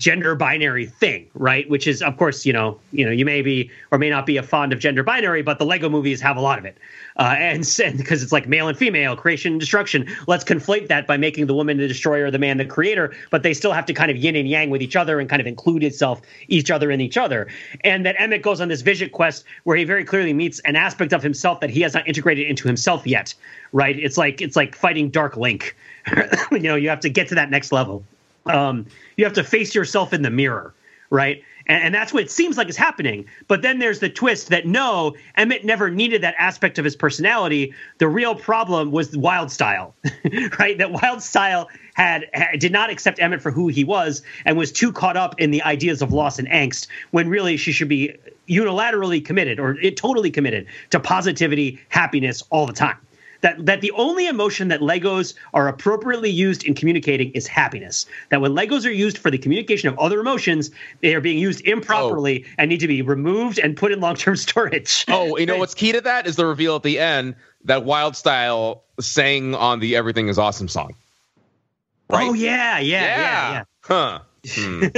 gender binary thing, right? Which is, of course, you know, you know, you may be or may not be a fond of gender binary, but the Lego movies have a lot of it, uh, and <laughs> because it's like male and female, creation and destruction. Let's conflate that by making the woman the destroyer, the man the creator, but they still have to kind of yin and yang with each other and kind of include itself, each other in each other. And that Emmett goes on this vision quest where he very clearly meets an aspect of himself that he has not integrated into himself yet, right? It's like it's like fighting Dark Link. <laughs> you know, you have to get to that next level. Um, you have to face yourself in the mirror, right? And, and, that's what it seems like is happening. But then there's the twist that no, Emmett never needed that aspect of his personality. The real problem was Wyldstyle, <laughs> right? That Wyldstyle had, had did not accept Emmett for who he was and was too caught up in the ideas of loss and angst when really she should be unilaterally committed or totally committed to positivity, happiness all the time that that the only emotion that Legos are appropriately used in communicating is happiness. That when Legos are used for the communication of other emotions, they are being used improperly oh. and need to be removed and put in long-term <laughs> storage. Oh, you know what's key to that is the reveal at the end that Wyldstyle sang on the Everything Is Awesome song. Oh, right? Oh yeah, yeah, yeah, yeah. yeah. Huh. Hmm. <laughs>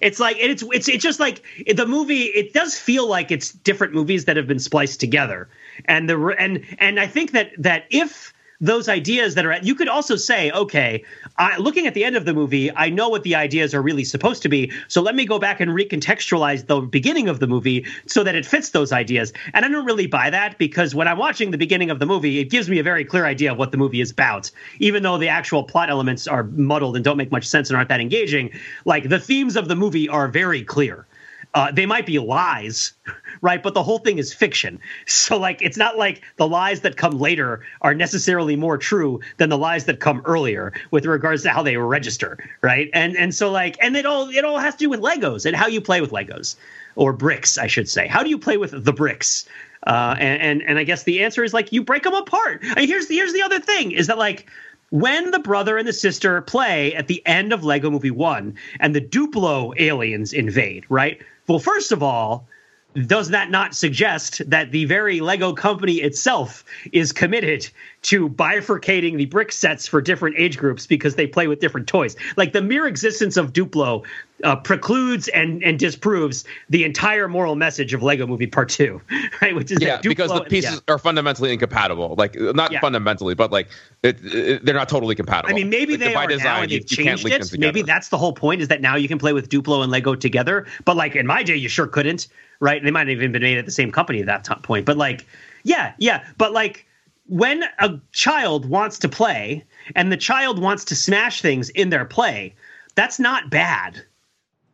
it's like it's it's it's just like the movie. It does feel like it's different movies that have been spliced together, and the and and I think that that if those ideas that are you could also say okay I, looking at the end of the movie i know what the ideas are really supposed to be. So let me go back and recontextualize the beginning of the movie so that it fits those ideas. And i don't really buy that because when i'm watching the beginning of the movie it gives me a very clear idea of what the movie is about. Even though the actual plot elements are muddled and don't make much sense and aren't that engaging like the themes of the movie are very clear uh, they might be lies, <laughs> right? But the whole thing is fiction. <laughs> So, like, it's not like the lies that come later are necessarily more true than the lies that come earlier with regards to how they register, right? And and so like, and it all it all has to do with Legos and how you play with Legos or bricks, I should say. How do you play with the bricks? Uh, and, and and I guess the answer is like you break them apart. I mean, here's the, here's the other thing is that like when the brother and the sister play at the end of Lego Movie 1 and the Duplo aliens invade, right? Well, first of all, does that not suggest that the very Lego company itself is committed to bifurcating the brick sets for different age groups because they play with different toys? Like the mere existence of Duplo uh, precludes and, and disproves the entire moral message of Lego Movie Part Two, <laughs> right? Which is yeah, Duplo, because the pieces yeah. are fundamentally incompatible. Like not yeah. fundamentally, but like it, it, they're not totally compatible. I mean, maybe like, they are design, now and they've you, changed it. Maybe that's the whole point is that now you can play with Duplo and Lego together. But like in my day, you sure couldn't right? They might have even been made at the same company at that point. But like, yeah, yeah. But like when a child wants to play and the child wants to smash things in their play, that's not bad.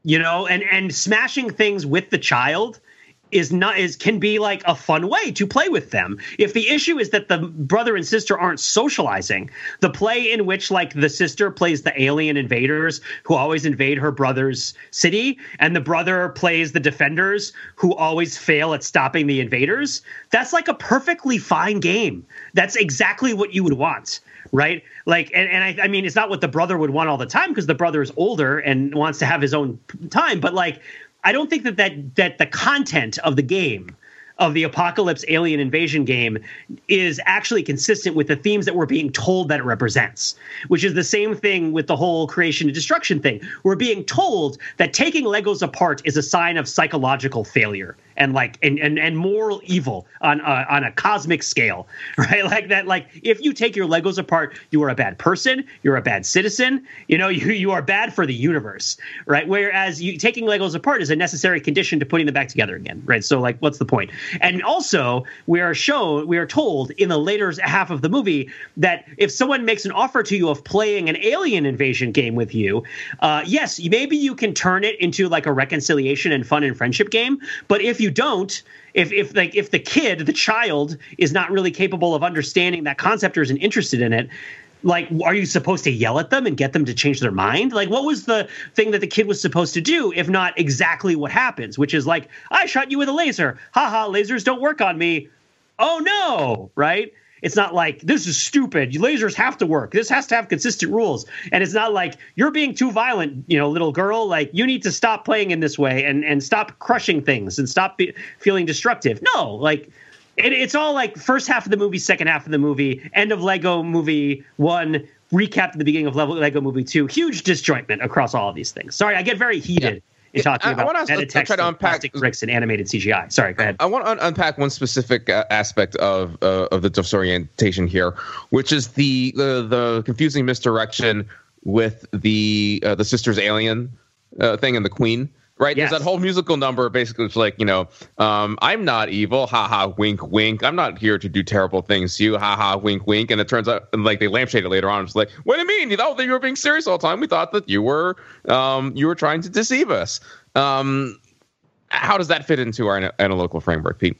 You know, and and smashing things with the child is not is can be like a fun way to play with them. If the issue is that the brother and sister aren't socializing, the play in which like the sister plays the alien invaders who always invade her brother's city and the brother plays the defenders who always fail at stopping the invaders, that's like a perfectly fine game. That's exactly what you would want right? Like, and, and I, I mean, it's not what the brother would want all the time because the brother is older and wants to have his own time. But like, I don't think that that that the content of the game of the apocalypse alien invasion game is actually consistent with the themes that we're being told that it represents, which is the same thing with the whole creation and destruction thing. We're being told that taking Legos apart is a sign of psychological failure and like and and, and moral evil on uh, on a cosmic scale, <laughs> right? Like that. Like if you take your Legos apart, you are a bad person. You're a bad citizen. You know, <laughs> you you are bad for the universe, right? Whereas you taking Legos apart is a necessary condition to putting them back together again, right? So like, what's the point? And also, we are shown, we are told in the later half of the movie that if someone makes an offer to you of playing an alien invasion game with you, uh, yes, maybe you can turn it into like a reconciliation and fun and friendship game. But if you don't, if if like if the kid, the child, is not really capable of understanding that concept or isn't interested in it, like are you supposed to yell at them and get them to change their mind? Like what was the thing that the kid was supposed to do if not exactly what happens which is like i shot you with a laser. Haha lasers don't work on me. Oh no right it's not like this is stupid. Lasers have to work. This has to have consistent rules. And it's not like you're being too violent, you know, little girl. Like you need to stop playing in this way and and stop crushing things and stop be, feeling destructive. No, like it, it's all like first half of the movie, second half of the movie, end of Lego Movie one, recap at the beginning of Lego Movie two. Huge disjointment across all of these things. Sorry, I get very heated. In talking I, about I meta text try to unpack bricks and animated CGI. Sorry, go ahead. I want to un- unpack one specific uh, aspect of uh, of the disorientation here, which is the the, the confusing misdirection with the uh, the sisters alien uh, thing and the queen right? Yes. There's that whole musical number. Basically, it's like you know, um, I'm not evil, ha ha, wink, wink. I'm not here to do terrible things to you, ha ha, wink, wink. And it turns out, like they lampshade it later on. It's like, what do you mean? You thought that you were being serious all the time. We thought that you were, um, you were trying to deceive us. Um, how does that fit into our analytical framework, Pete?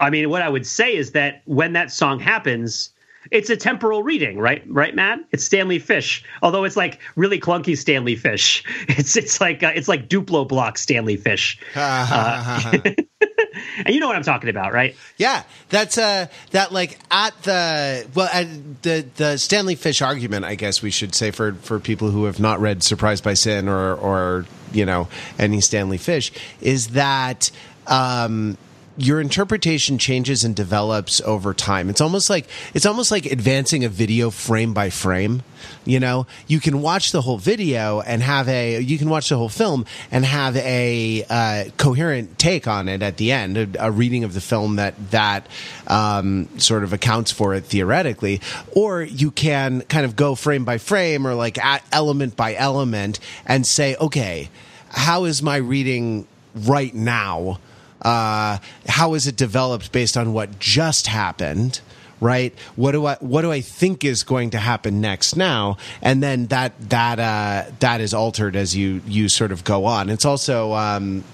I mean, what I would say is that when that song happens, it's a temporal reading, right? Right, Matt? It's Stanley Fish, although it's like really clunky Stanley Fish. <laughs> It's it's like uh, it's like Duplo block Stanley Fish. <laughs> uh, and <laughs> you know what I'm talking about, right? Yeah, that's uh that like at the well at the the Stanley Fish argument, I guess we should say for for people who have not read Surprised by Sin or or you know any Stanley Fish is that um your interpretation changes and develops over time. It's almost like it's almost like advancing a video frame by frame. You know, you can watch the whole video and have a you can watch the whole film and have a uh, coherent take on it at the end, a, a reading of the film that that um, sort of accounts for it theoretically, or you can kind of go frame by frame or like element by element and say, okay, how is my reading right now? Uh, how is it developed based on what just happened? right what do i what do i think is going to happen next now and then that that uh that is altered as you you sort of go on it's also um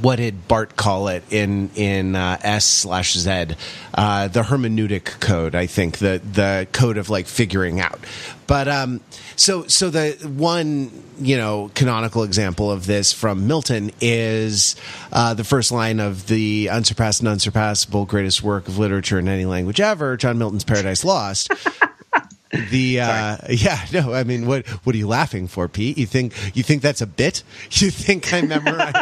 what did Barthes call it in in uh, S slash Z? Uh, the hermeneutic code, I think the the code of like figuring out. But um, so so the one you know canonical example of this from Milton is uh, the first line of the unsurpassed and unsurpassable greatest work of literature in any language ever, John Milton's Paradise Lost. The uh, <laughs> yeah no i mean what what are you laughing for pete? You think you think that's a bit? <laughs> You think i memorized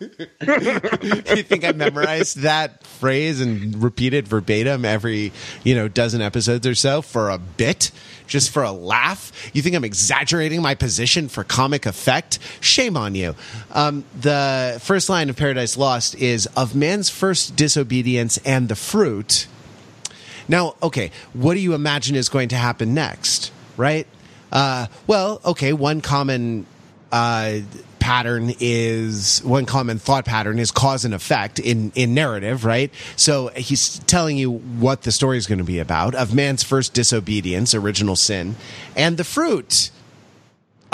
<laughs> you think i memorized that phrase and repeat it verbatim every you know dozen episodes or so for a bit? Just for a laugh? You think i'm exaggerating my position for comic effect? Shame on you. Um, the first line of paradise lost is of man's first disobedience and the fruit now, okay, what do you imagine is going to happen next, right? Uh, well, okay, one common uh, pattern is one common thought pattern is cause and effect in in narrative, right? So he's telling you what the story is going to be about of man's first disobedience, original sin, and the fruit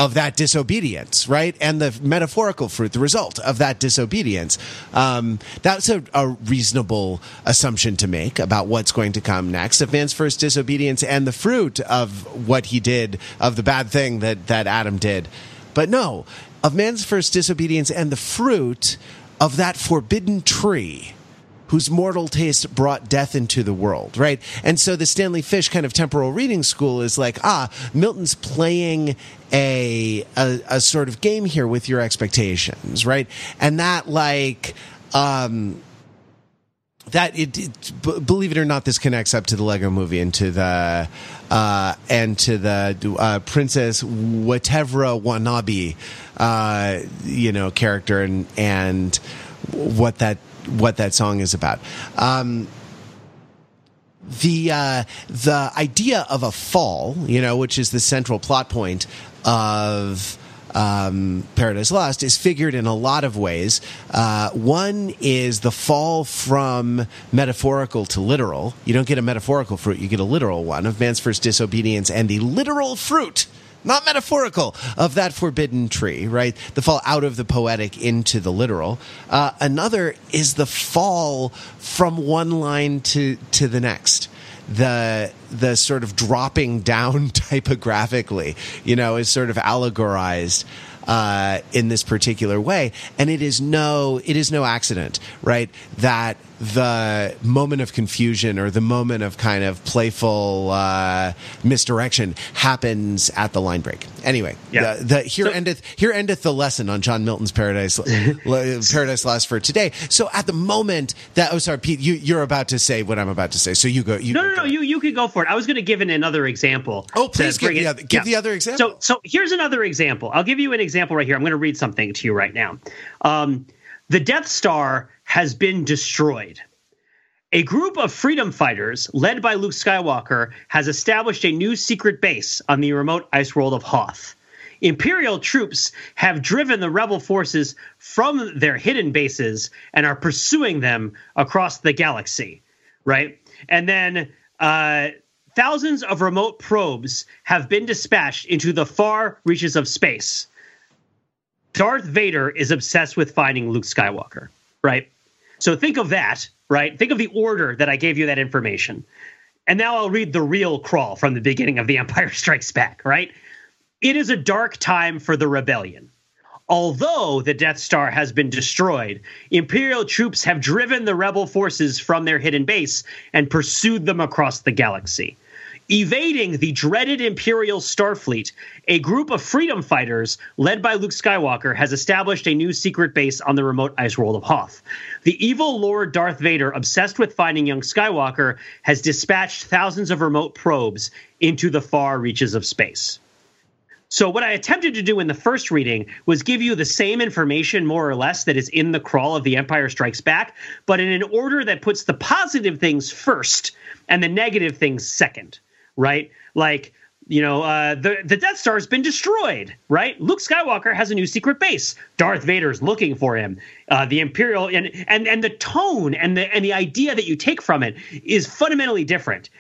of that disobedience, right? And the metaphorical fruit, the result of that disobedience. Um, that's a, a, reasonable assumption to make about what's going to come next of man's first disobedience and the fruit of what he did, of the bad thing that, that Adam did. But no, of man's first disobedience and the fruit of that forbidden tree whose mortal taste brought death into the world, right? And so the Stanley Fish kind of temporal reading school is like, ah, Milton's playing a, a, a sort of game here with your expectations, right? And that like, um, that it, it b- believe it or not, this connects up to the Lego Movie and to the uh, and to the uh, Princess whatever Wanabe, uh, you know, character and and what that what that song is about. Um, the uh, the idea of a fall, you know, which is the central plot point of um, Paradise Lost, is figured in a lot of ways. Uh, one is the fall from metaphorical to literal. You don't get a metaphorical fruit; you get a literal one of man's first disobedience and the literal fruit not metaphorical, of that forbidden tree, right? The fall out of the poetic into the literal. Uh, another is the fall from one line to, to the next. The the sort of dropping <laughs> down typographically, you know, is sort of allegorized uh, in this particular way, and it is no it is no accident, right? That the moment of confusion or the moment of kind of playful uh, misdirection happens at the line break. Anyway, yeah. the, the here so, endeth here endeth the lesson on John Milton's Paradise <laughs> Paradise Lost for today. So at the moment that oh sorry Pete, you you're about to say what I'm about to say. So you go. You no go, no no you you could go for it. I was going to give it another example. Oh please give, the other, give yeah. the other example. So so here's another example. I'll give you an example right here. I'm going to read something to you right now. Um, the Death Star has been destroyed. A group of freedom fighters, led by Luke Skywalker, has established a new secret base on the remote ice world of Hoth. Imperial troops have driven the rebel forces from their hidden bases and are pursuing them across the galaxy, right? And then uh, thousands of remote probes have been dispatched into the far reaches of space. Darth Vader is obsessed with finding Luke Skywalker, right? So think of that, right? Think of the order that I gave you that information. And now I'll read the real crawl from the beginning of The Empire Strikes Back, right? It is a dark time for the rebellion. Although the Death Star has been destroyed, Imperial troops have driven the rebel forces from their hidden base and pursued them across the galaxy. Evading the dreaded Imperial Starfleet, a group of freedom fighters led by Luke Skywalker has established a new secret base on the remote ice world of Hoth. The evil Lord Darth Vader, obsessed with finding young Skywalker, has dispatched thousands of remote probes into the far reaches of space. So, what I attempted to do in the first reading was give you the same information, more or less, that is in the crawl of The Empire Strikes Back, but in an order that puts the positive things first and the negative things second right? Like, you know, uh, the the Death Star has been destroyed, right? Luke Skywalker has a new secret base. Darth Vader's looking for him. Uh, the Imperial and and and the tone and the and the idea that you take from it is fundamentally different.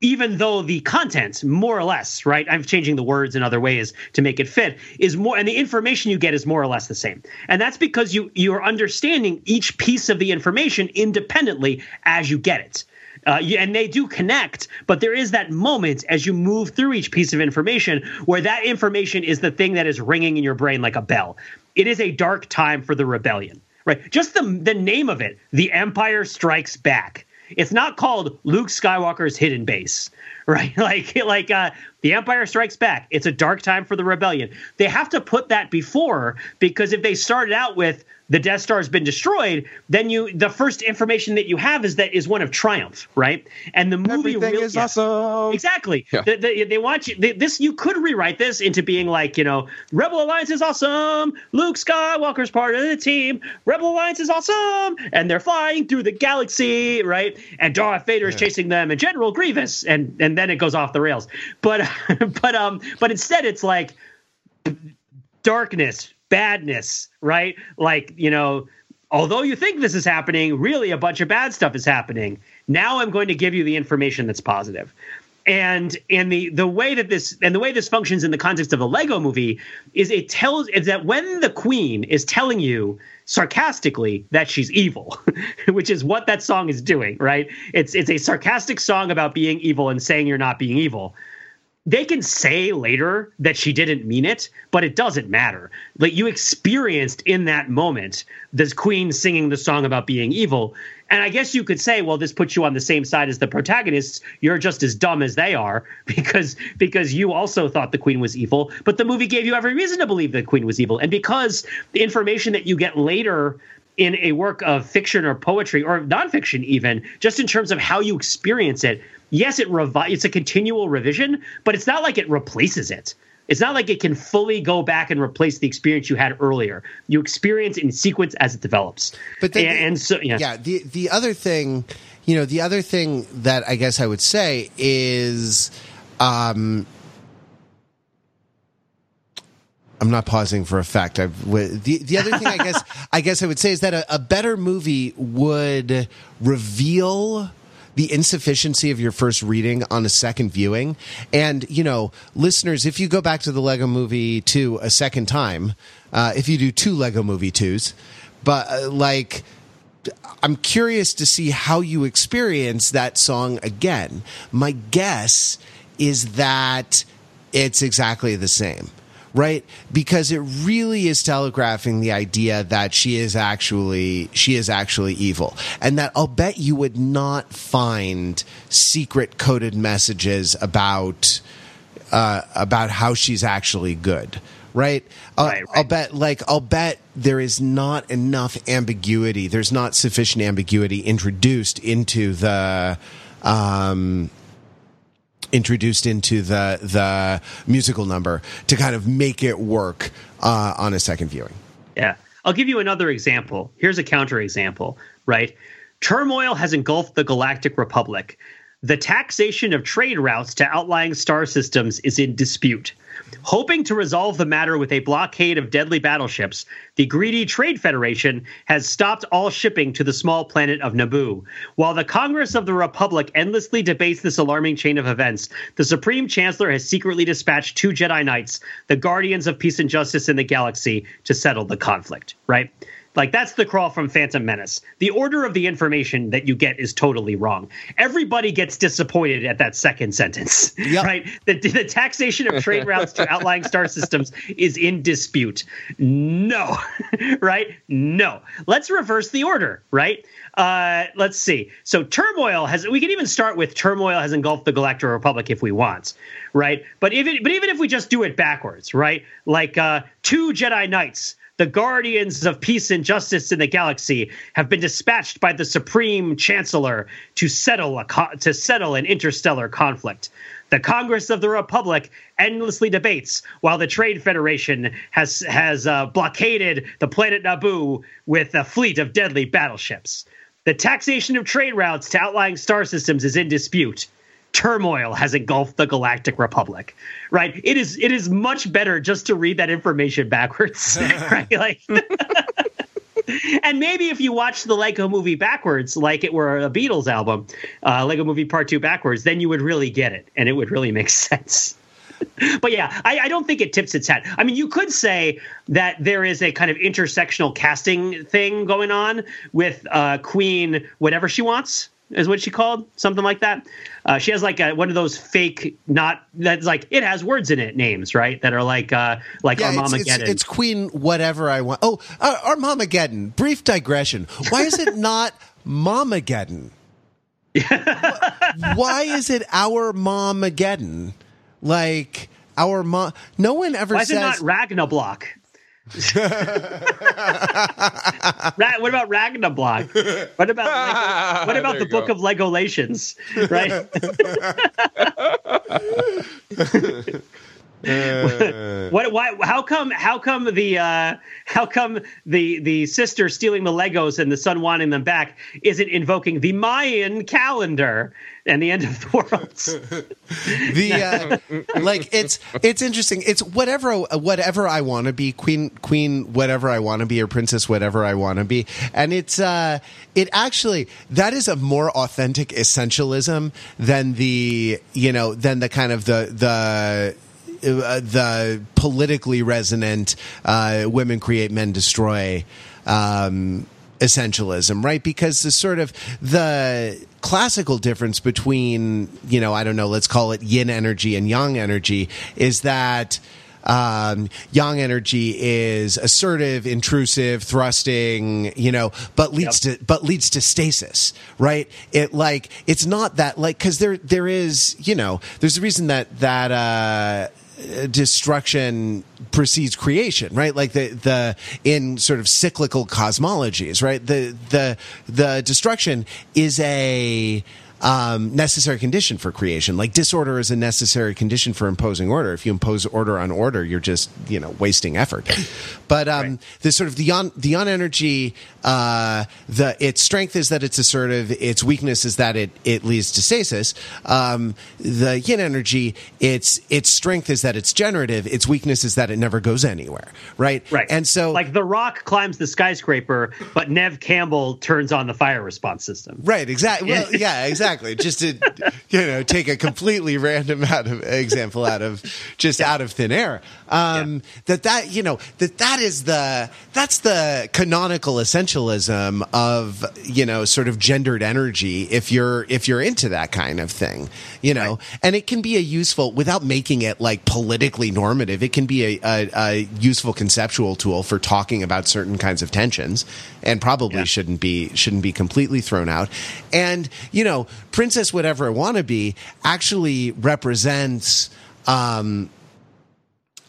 Even though the content, more or less, right? I'm changing the words in other ways to make it fit, is more, and the information you get is more or less the same. And that's because you you are understanding each piece of the information independently as you get it. Uh, and they do connect, but there is that moment as you move through each piece of information where that information is the thing that is ringing in your brain like a bell. It is a dark time for the rebellion, right? Just the the name of it, The Empire Strikes Back. It's not called Luke Skywalker's Hidden Base, <laughs> right? <laughs> Like like uh, The Empire Strikes Back. It's a dark time for the rebellion. They have to put that before because if they started out with the Death Star has been destroyed, then you the first information that you have is that is one of triumph, right? And the movie Everything really, is yeah, awesome. Exactly. Yeah. The, the, they want you. They, this you could rewrite this into being like you know, Rebel Alliance is awesome. Luke Skywalker's part of the team. Rebel Alliance is awesome, and they're flying through the galaxy, right? And Darth Vader is yeah. chasing them, and General Grievous, and and then it goes off the rails. But <laughs> but um but instead it's like darkness badness, right? Like, you know, although you think this is happening, really a bunch of bad stuff is happening. Now I'm going to give you the information that's positive. and and the the way that this and the way this functions in the context of a Lego movie is it tells is that when the queen is telling you sarcastically that she's evil, <laughs> which is what that song is doing, right? It's it's a sarcastic song about being evil and saying you're not being evil they can say later that she didn't mean it, but it doesn't matter. Like you experienced in that moment this queen singing the song about being evil. And I guess you could say, well, this puts you on the same side as the protagonists. You're just as dumb as they are <laughs> because because you also thought the queen was evil, but the movie gave you every reason to believe the queen was evil. And because the information that you get later in a work of fiction or poetry or nonfiction, even just in terms of how you experience it, yes, it revi- it's a continual revision, but it's not like it replaces it. It's not like it can fully go back and replace the experience you had earlier. You experience in sequence as it develops. But the, and, and so yeah. yeah, the the other thing, you know, the other thing that I guess I would say is um I'm not pausing for effect. I've the the other thing I <laughs> guess I guess I would say is that a, a better movie would reveal the insufficiency of your first reading on a second viewing. And, you know, listeners, if you go back to the Lego movie 2 a second time, uh, if you do two Lego movie 2s, but uh, like, I'm curious to see how you experience that song again. My guess is that it's exactly the same right because it really is telegraphing the idea that she is actually she is actually evil and that I'll bet you would not find secret coded messages about uh, about how she's actually good right? Uh, right, right? I'll bet, like, I'll bet there is not enough ambiguity. There's not sufficient ambiguity introduced into the, um, introduced into the the musical number to kind of make it work uh, on a second viewing. Yeah, I'll give you another example. Here's a counter example. Right, turmoil has engulfed the Galactic Republic. The taxation of trade routes to outlying star systems is in dispute. Hoping to resolve the matter with a blockade of deadly battleships, the greedy Trade Federation has stopped all shipping to the small planet of Naboo. While the Congress of the Republic endlessly debates this alarming chain of events, the Supreme Chancellor has secretly dispatched two Jedi Knights, the guardians of peace and justice in the galaxy, to settle the conflict, right? Like that's the crawl from Phantom Menace. The order of the information that you get is totally wrong. Everybody gets disappointed at that second sentence, yep. right? The, the taxation of trade routes to outlying star <laughs> systems is in dispute. No, <laughs> right? No. Let's reverse the order, right? Uh, let's see. So turmoil has. We can even start with turmoil has engulfed the Galactic Republic if we want, right? But even but even if we just do it backwards, right? Like uh, two Jedi Knights the guardians of peace and justice in the galaxy have been dispatched by the supreme chancellor to settle a co- to settle an interstellar conflict. The Congress of the Republic endlessly debates, while the Trade Federation has has uh, blockaded the planet Naboo with a fleet of deadly battleships. The taxation of trade routes to outlying star systems is in dispute turmoil has engulfed the galactic republic right? It is it is much better just to read that information backwards <laughs> right? Like <laughs> and maybe if you watch the lego movie backwards like it were a beatles album uh, lego movie part two backwards then you would really get it and it would really make <laughs> sense. But yeah, I, I, don't think it tips its hat. I mean, you could say that there is a kind of intersectional casting thing going on with uh, Queen, whatever she wants, is what she called something like that. Uh, she has like a, one of those fake, not that's like it has words in it names, right? That are like uh, like yeah, Armageddon. It's, it's, Queen whatever I want. Oh, uh, Armageddon. Brief digression. Why is it not Momageddon? Why is it our Momageddon? Like our mom. No one ever Why says. Why it not Ragnablock? What about Ragnablock? What about Lego, <laughs> what about the book go. of Legolations? Right. <laughs> <laughs> Uh. <laughs> what? Why? How come? How come the? Uh, how come the the sister stealing the Legos and the son wanting them back isn't invoking the Mayan calendar and the end of the world? <laughs> the uh, like it's it's interesting it's whatever whatever i want to be queen queen whatever i want to be or princess whatever i want to be and it's uh it actually that is a more authentic essentialism than the you know than the kind of the the the politically resonant uh, women create men destroy um, essentialism, right? Because the sort of the classical difference between, you know, I don't know, let's call it yin energy and yang energy is that um, yang energy is assertive, intrusive, thrusting, you know, but leads yep. to but leads to stasis, right? It like it's not that like because there there is you know there's a reason that that uh, Uh, destruction precedes creation, right? Like the the in sort of cyclical cosmologies, right? The the the destruction is a um, necessary condition for creation. Like disorder is a necessary condition for imposing order. If you impose order on order, you're just you know wasting effort. <coughs> But um, right. the sort of the on the on energy, uh, the its strength is that it's assertive. Its weakness is that it it leads to stasis. Um, the yin energy, its its strength is that it's generative. Its weakness is that it never goes anywhere. Right. Right. And so like the Rock climbs the skyscraper, but Neve Campbell turns on the fire response system. Right. Exactly. Well, <laughs> yeah. Exactly exactly. Just to you know take a completely random out of example out of just yeah. out of thin air. Um, yeah. That that you know that that is the that's the canonical essentialism of you know sort of gendered energy. If you're if you're into that kind of thing, you know, right. and it can be a useful without making it like politically normative. It can be a, a, a useful conceptual tool for talking about certain kinds of tensions, and probably yeah. shouldn't be shouldn't be completely thrown out. And you know, Princess Whatever I Want to Be actually represents. Um,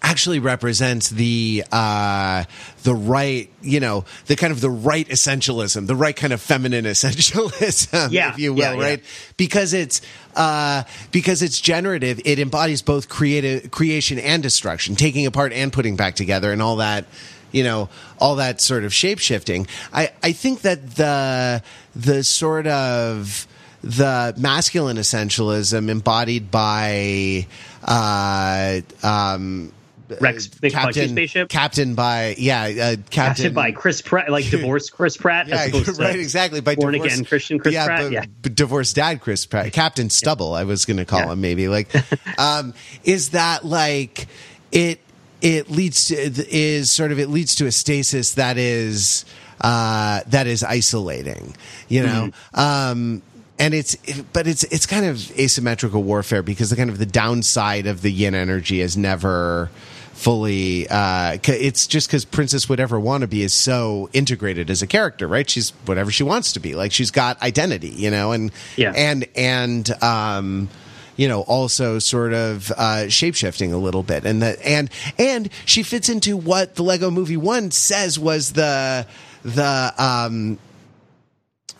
actually represents the uh, the right, you know, the kind of the right essentialism, the right kind of feminine <laughs> essentialism, yeah, if you will, yeah, yeah. right? Because it's uh, because it's generative, it embodies both creative creation and destruction, taking apart and putting back together, and all that you know all that sort of shape shifting. I I think that the the sort of the masculine essentialism embodied by uh, um, Rex Big Captain, spaceship. Captain by yeah, uh, Captain by Chris Pratt, like <laughs> divorced Chris Pratt. yeah, <laughs> right, exactly. By born again Christian Chris yeah, Pratt. Yeah, but divorced dad Chris Pratt, Captain Stubble. I was going to call yeah. him maybe. Like, <laughs> um, is that like it? It leads to is sort of it leads to a stasis that is uh, that is isolating. You know. Mm-hmm. Um, and it's but it's it's kind of asymmetrical warfare because the kind of the downside of the yin energy is never fully uh, it's just because princess whatever be is so integrated as a character right? She's whatever she wants to be. Like she's got identity you know? And yeah. and and um you know also sort of uh shape-shifting a little bit. And that and and she fits into what the lego movie one says was the the um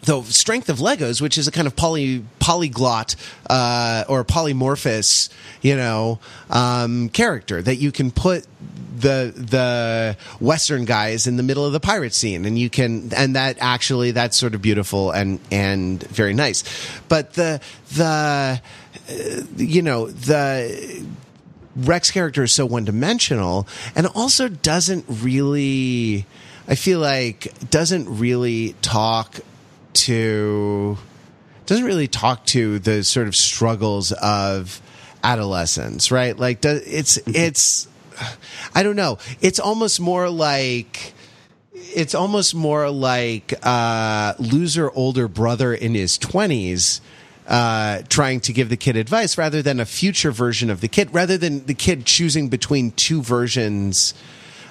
the strength of Legos, which is a kind of poly polyglot uh, or polymorphous, you know, um, character that you can put the the Western guys in the middle of the pirate scene, and you can and that actually that's sort of beautiful and and very nice, but the the uh, you know the Rex character is so one dimensional and also doesn't really. I feel like doesn't really talk to doesn't really talk to the sort of struggles of adolescence, right? Like it's mm-hmm. it's I don't know. It's almost more like it's almost more like a loser older brother in his 20s uh, trying to give the kid advice rather than a future version of the kid, rather than the kid choosing between two versions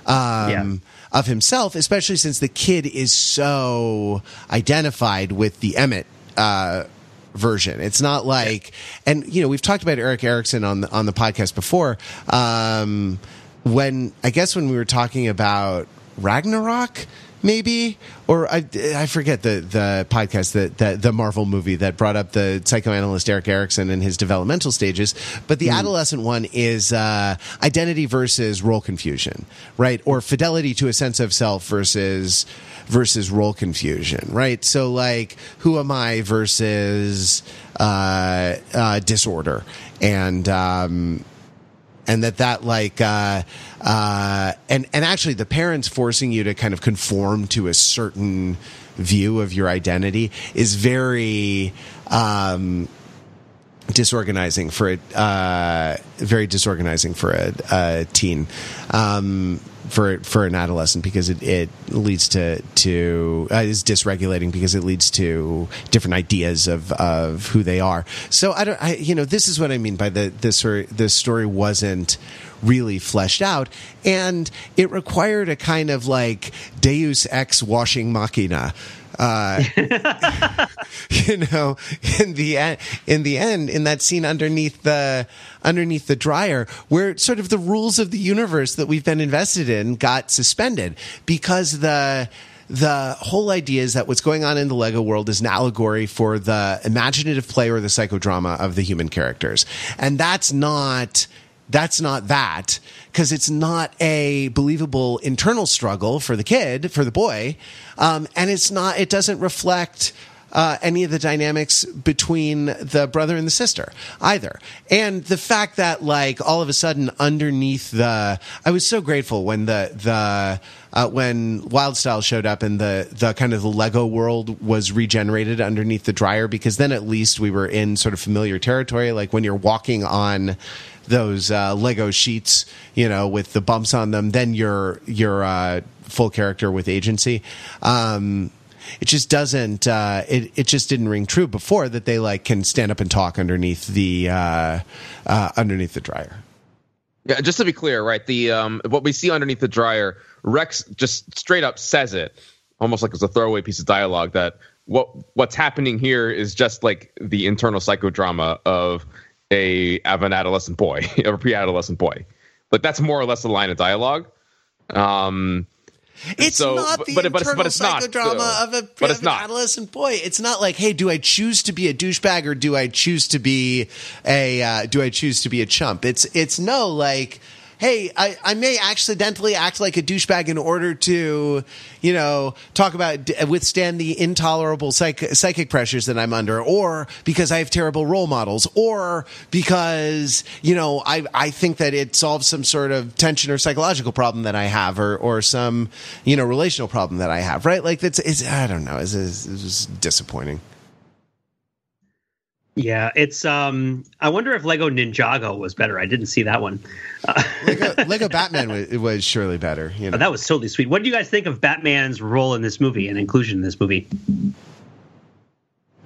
um, yeah of himself, especially since the kid is so identified with the Emmett uh, version. It's not like, and you know, we've talked about Erik Erikson on the, on the podcast before. Um, when I guess when we were talking about Ragnarok, maybe or I, I forget the the podcast that the, the Marvel movie that brought up the psychoanalyst Erik Erikson and his developmental stages but the mm. adolescent one is uh, identity versus role confusion right? Or fidelity to a sense of self versus versus role confusion right? So like who am I versus uh, uh, disorder? And um, and that that like uh, and and actually the parents forcing you to kind of conform to a certain view of your identity is very um, disorganizing for a uh, very disorganizing for a, a teen. Um, for for an adolescent because it, it leads to to uh, is dysregulating because it leads to different ideas of of who they are. So I don't I you know this is what I mean by the this story this story wasn't really fleshed out and it required a kind of like deus ex washing machina uh, <laughs> <laughs> you know, in the end, in the end, in that scene underneath the underneath the dryer, where sort of the rules of the universe that we've been invested in got suspended because the the whole idea is that what's going on in the Lego world is an allegory for the imaginative play or the psychodrama of the human characters, and that's not that's not that because it's not a believable internal struggle for the kid, for the boy, um, and it's not. It doesn't reflect. Uh, any of the dynamics between the brother and the sister either. And the fact that like all of a sudden underneath the, I was so grateful when the, the, uh, when Wyldstyle showed up and the, the kind of the Lego world was regenerated underneath the dryer because then at least we were in sort of familiar territory. Like when you're walking on those uh, Lego sheets, you know, with the bumps on them, then you're you're uh, full character with agency. Um, it just doesn't. Uh, it it just didn't ring true before that they like can stand up and talk underneath the uh, uh, underneath the dryer. Yeah, just to be clear, right? The um, what we see underneath the dryer, Rex just straight up says it, almost like it's a throwaway piece of dialogue that what what's happening here is just like the internal psychodrama of a of an adolescent boy, <laughs> of a pre-adolescent boy. Like that's more or less the line of dialogue. Um, it's so, not the but, internal but, but it's psychodrama not, of, a, but it's not. adolescent boy. It's not like, hey, do I choose to be a douchebag or do I choose to be a uh, do I choose to be a chump? It's it's no like hey, I, I may accidentally act like a douchebag in order to, you know, talk about withstand the intolerable psych, psychic pressures that I'm under, or because I have terrible role models, or because you know I I think that it solves some sort of tension or psychological problem that I have, or or some you know relational problem that I have, right? Like that's it's I don't know, it's, it's, it's disappointing. Yeah, it's. um I wonder if Lego Ninjago was better. I didn't see that one. Uh, <laughs> Lego, Lego, Batman was, was, surely better. You know? Oh, that was totally sweet. What do you guys think of Batman's role in this movie and inclusion in this movie?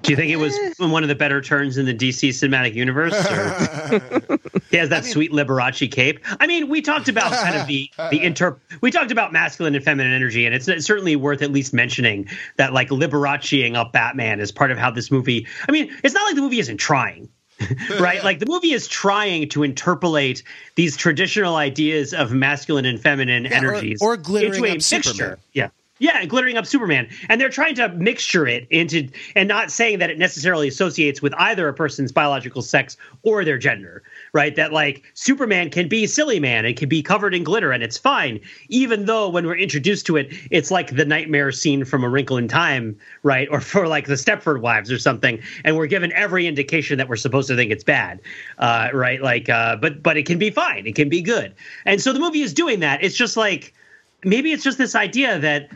Do you think it was eh. one of the better turns in the DC cinematic universe? <laughs> he has that I mean, sweet Liberace cape. I mean, we talked about kind of the the <laughs> inter. We talked about masculine and feminine energy, and it's, it's certainly worth at least mentioning that like Liberaceing up Batman is part of how this movie. I mean, it's not like the movie isn't trying. <laughs> right? Like the movie is trying to interpolate these traditional ideas of masculine and feminine yeah, energies or, or glittering into a mixture. Superman. Yeah. Yeah, glittering up Superman. And they're trying to mixture it into and not saying that it necessarily associates with either a person's biological sex or their gender, right? That like Superman can be silly man and can be covered in glitter and it's fine, even though when we're introduced to it, it's like the nightmare scene from A Wrinkle in Time, right? Or for like the Stepford Wives or something, and we're given every indication that we're supposed to think it's bad, uh, right? Like, uh, but but it can be fine, it can be good, and so the movie is doing that. It's just like maybe it's just this idea that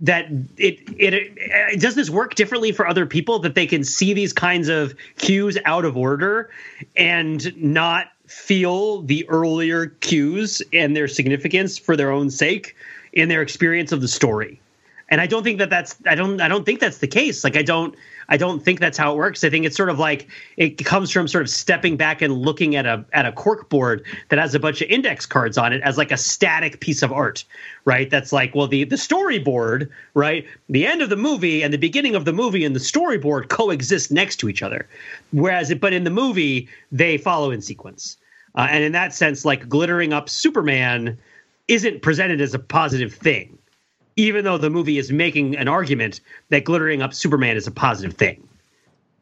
that it, it, it does this work differently for other people that they can see these kinds of cues out of order and not feel the earlier cues and their significance for their own sake in their experience of the story? And i don't think that that's i don't i don't think that's the case. Like i don't I don't think that's how it works. I think it's sort of like it comes from sort of stepping back and looking at a at a cork board that has a bunch of index cards on it as like a static piece of art, right? That's like, well, the the storyboard, right? The end of the movie and the beginning of the movie and the storyboard coexist next to each other. Whereas, it, but in the movie, they follow in sequence. Uh, and in that sense, like glittering up Superman isn't presented as a positive thing even though the movie is making an argument that glittering up Superman is a positive thing.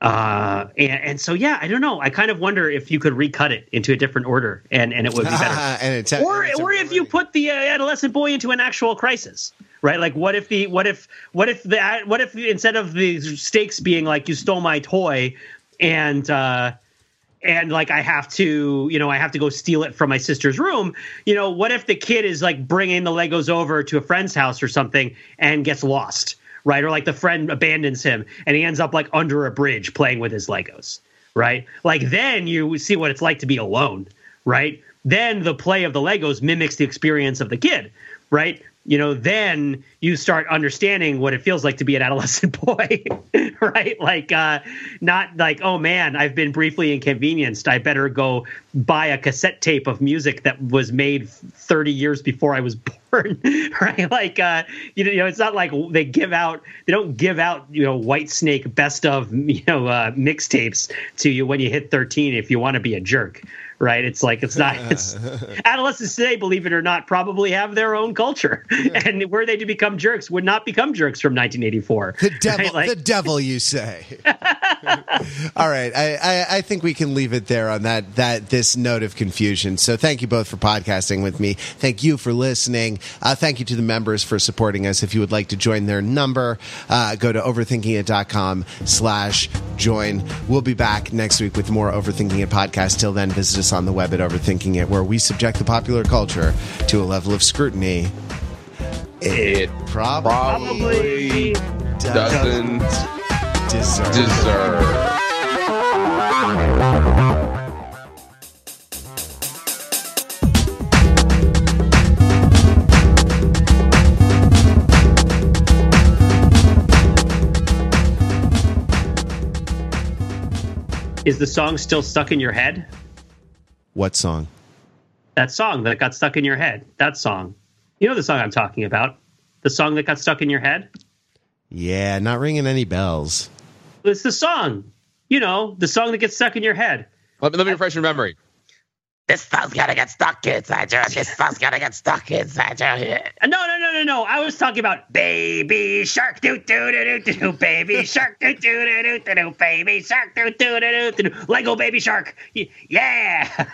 Uh, and, and so yeah, I don't know. I kind of wonder if you could recut it into a different order, and, and it would be better. <laughs> and it's, or it's or if you put the uh, adolescent boy into an actual crisis, right? Like what if the what if what if the what if instead of the stakes being like you stole my toy, and uh, and like I have to, you know, I have to go steal it from my sister's room. You know, what if the kid is like bringing the Legos over to a friend's house or something and gets lost, right? Or like the friend abandons him and he ends up like under a bridge playing with his Legos, right? Like then you see what it's like to be alone, right? Then the play of the Legos mimics the experience of the kid, right? You know, then you start understanding what it feels like to be an <laughs> adolescent boy, <laughs> right? Like, uh, not like, oh man, I've been briefly inconvenienced. I better go buy a cassette tape of music that was made 30 years before I was <laughs> born, right? Like, uh, you know, it's not like they give out, they don't give out, you know, Whitesnake best of, you know, uh, mixtapes to you when you hit 13 if you want to be a jerk right? It's like it's not. It's <laughs> adolescents today, believe it or not, probably have their own culture, and were they to become jerks, would not become jerks from 1984. The devil, right? Like- the devil, you say. <laughs> All right, I, I, I think we can leave it there on that that this note of confusion. So, thank you both for podcasting with me. Thank you for listening. Uh, thank you to the members for supporting us. If you would like to join their number, uh, go to overthinkingit.com slash join. We'll be back next week with more Overthinking It podcast. Till then, visit us on the web at Overthinking It, where we subject the popular culture to a level of scrutiny It probably, probably doesn't doesn't deserve. deserve. Is the song still stuck in your head? What song? That song that got stuck in your head. That song. You know the song I'm talking about. The song that got stuck in your head. Yeah, not ringing any bells. It's the song. You know, the song that gets stuck in your head. Let me, let me refresh your memory. This song's gotta get stuck inside your This song's gotta get stuck inside your head. No, no, no, no, no. I was talking about Baby Shark, doo doo doo doo doo, Baby Shark, doo doo doo doo doo, Baby Shark, doo doo doo doo doo, Lego Baby Shark. Yeah.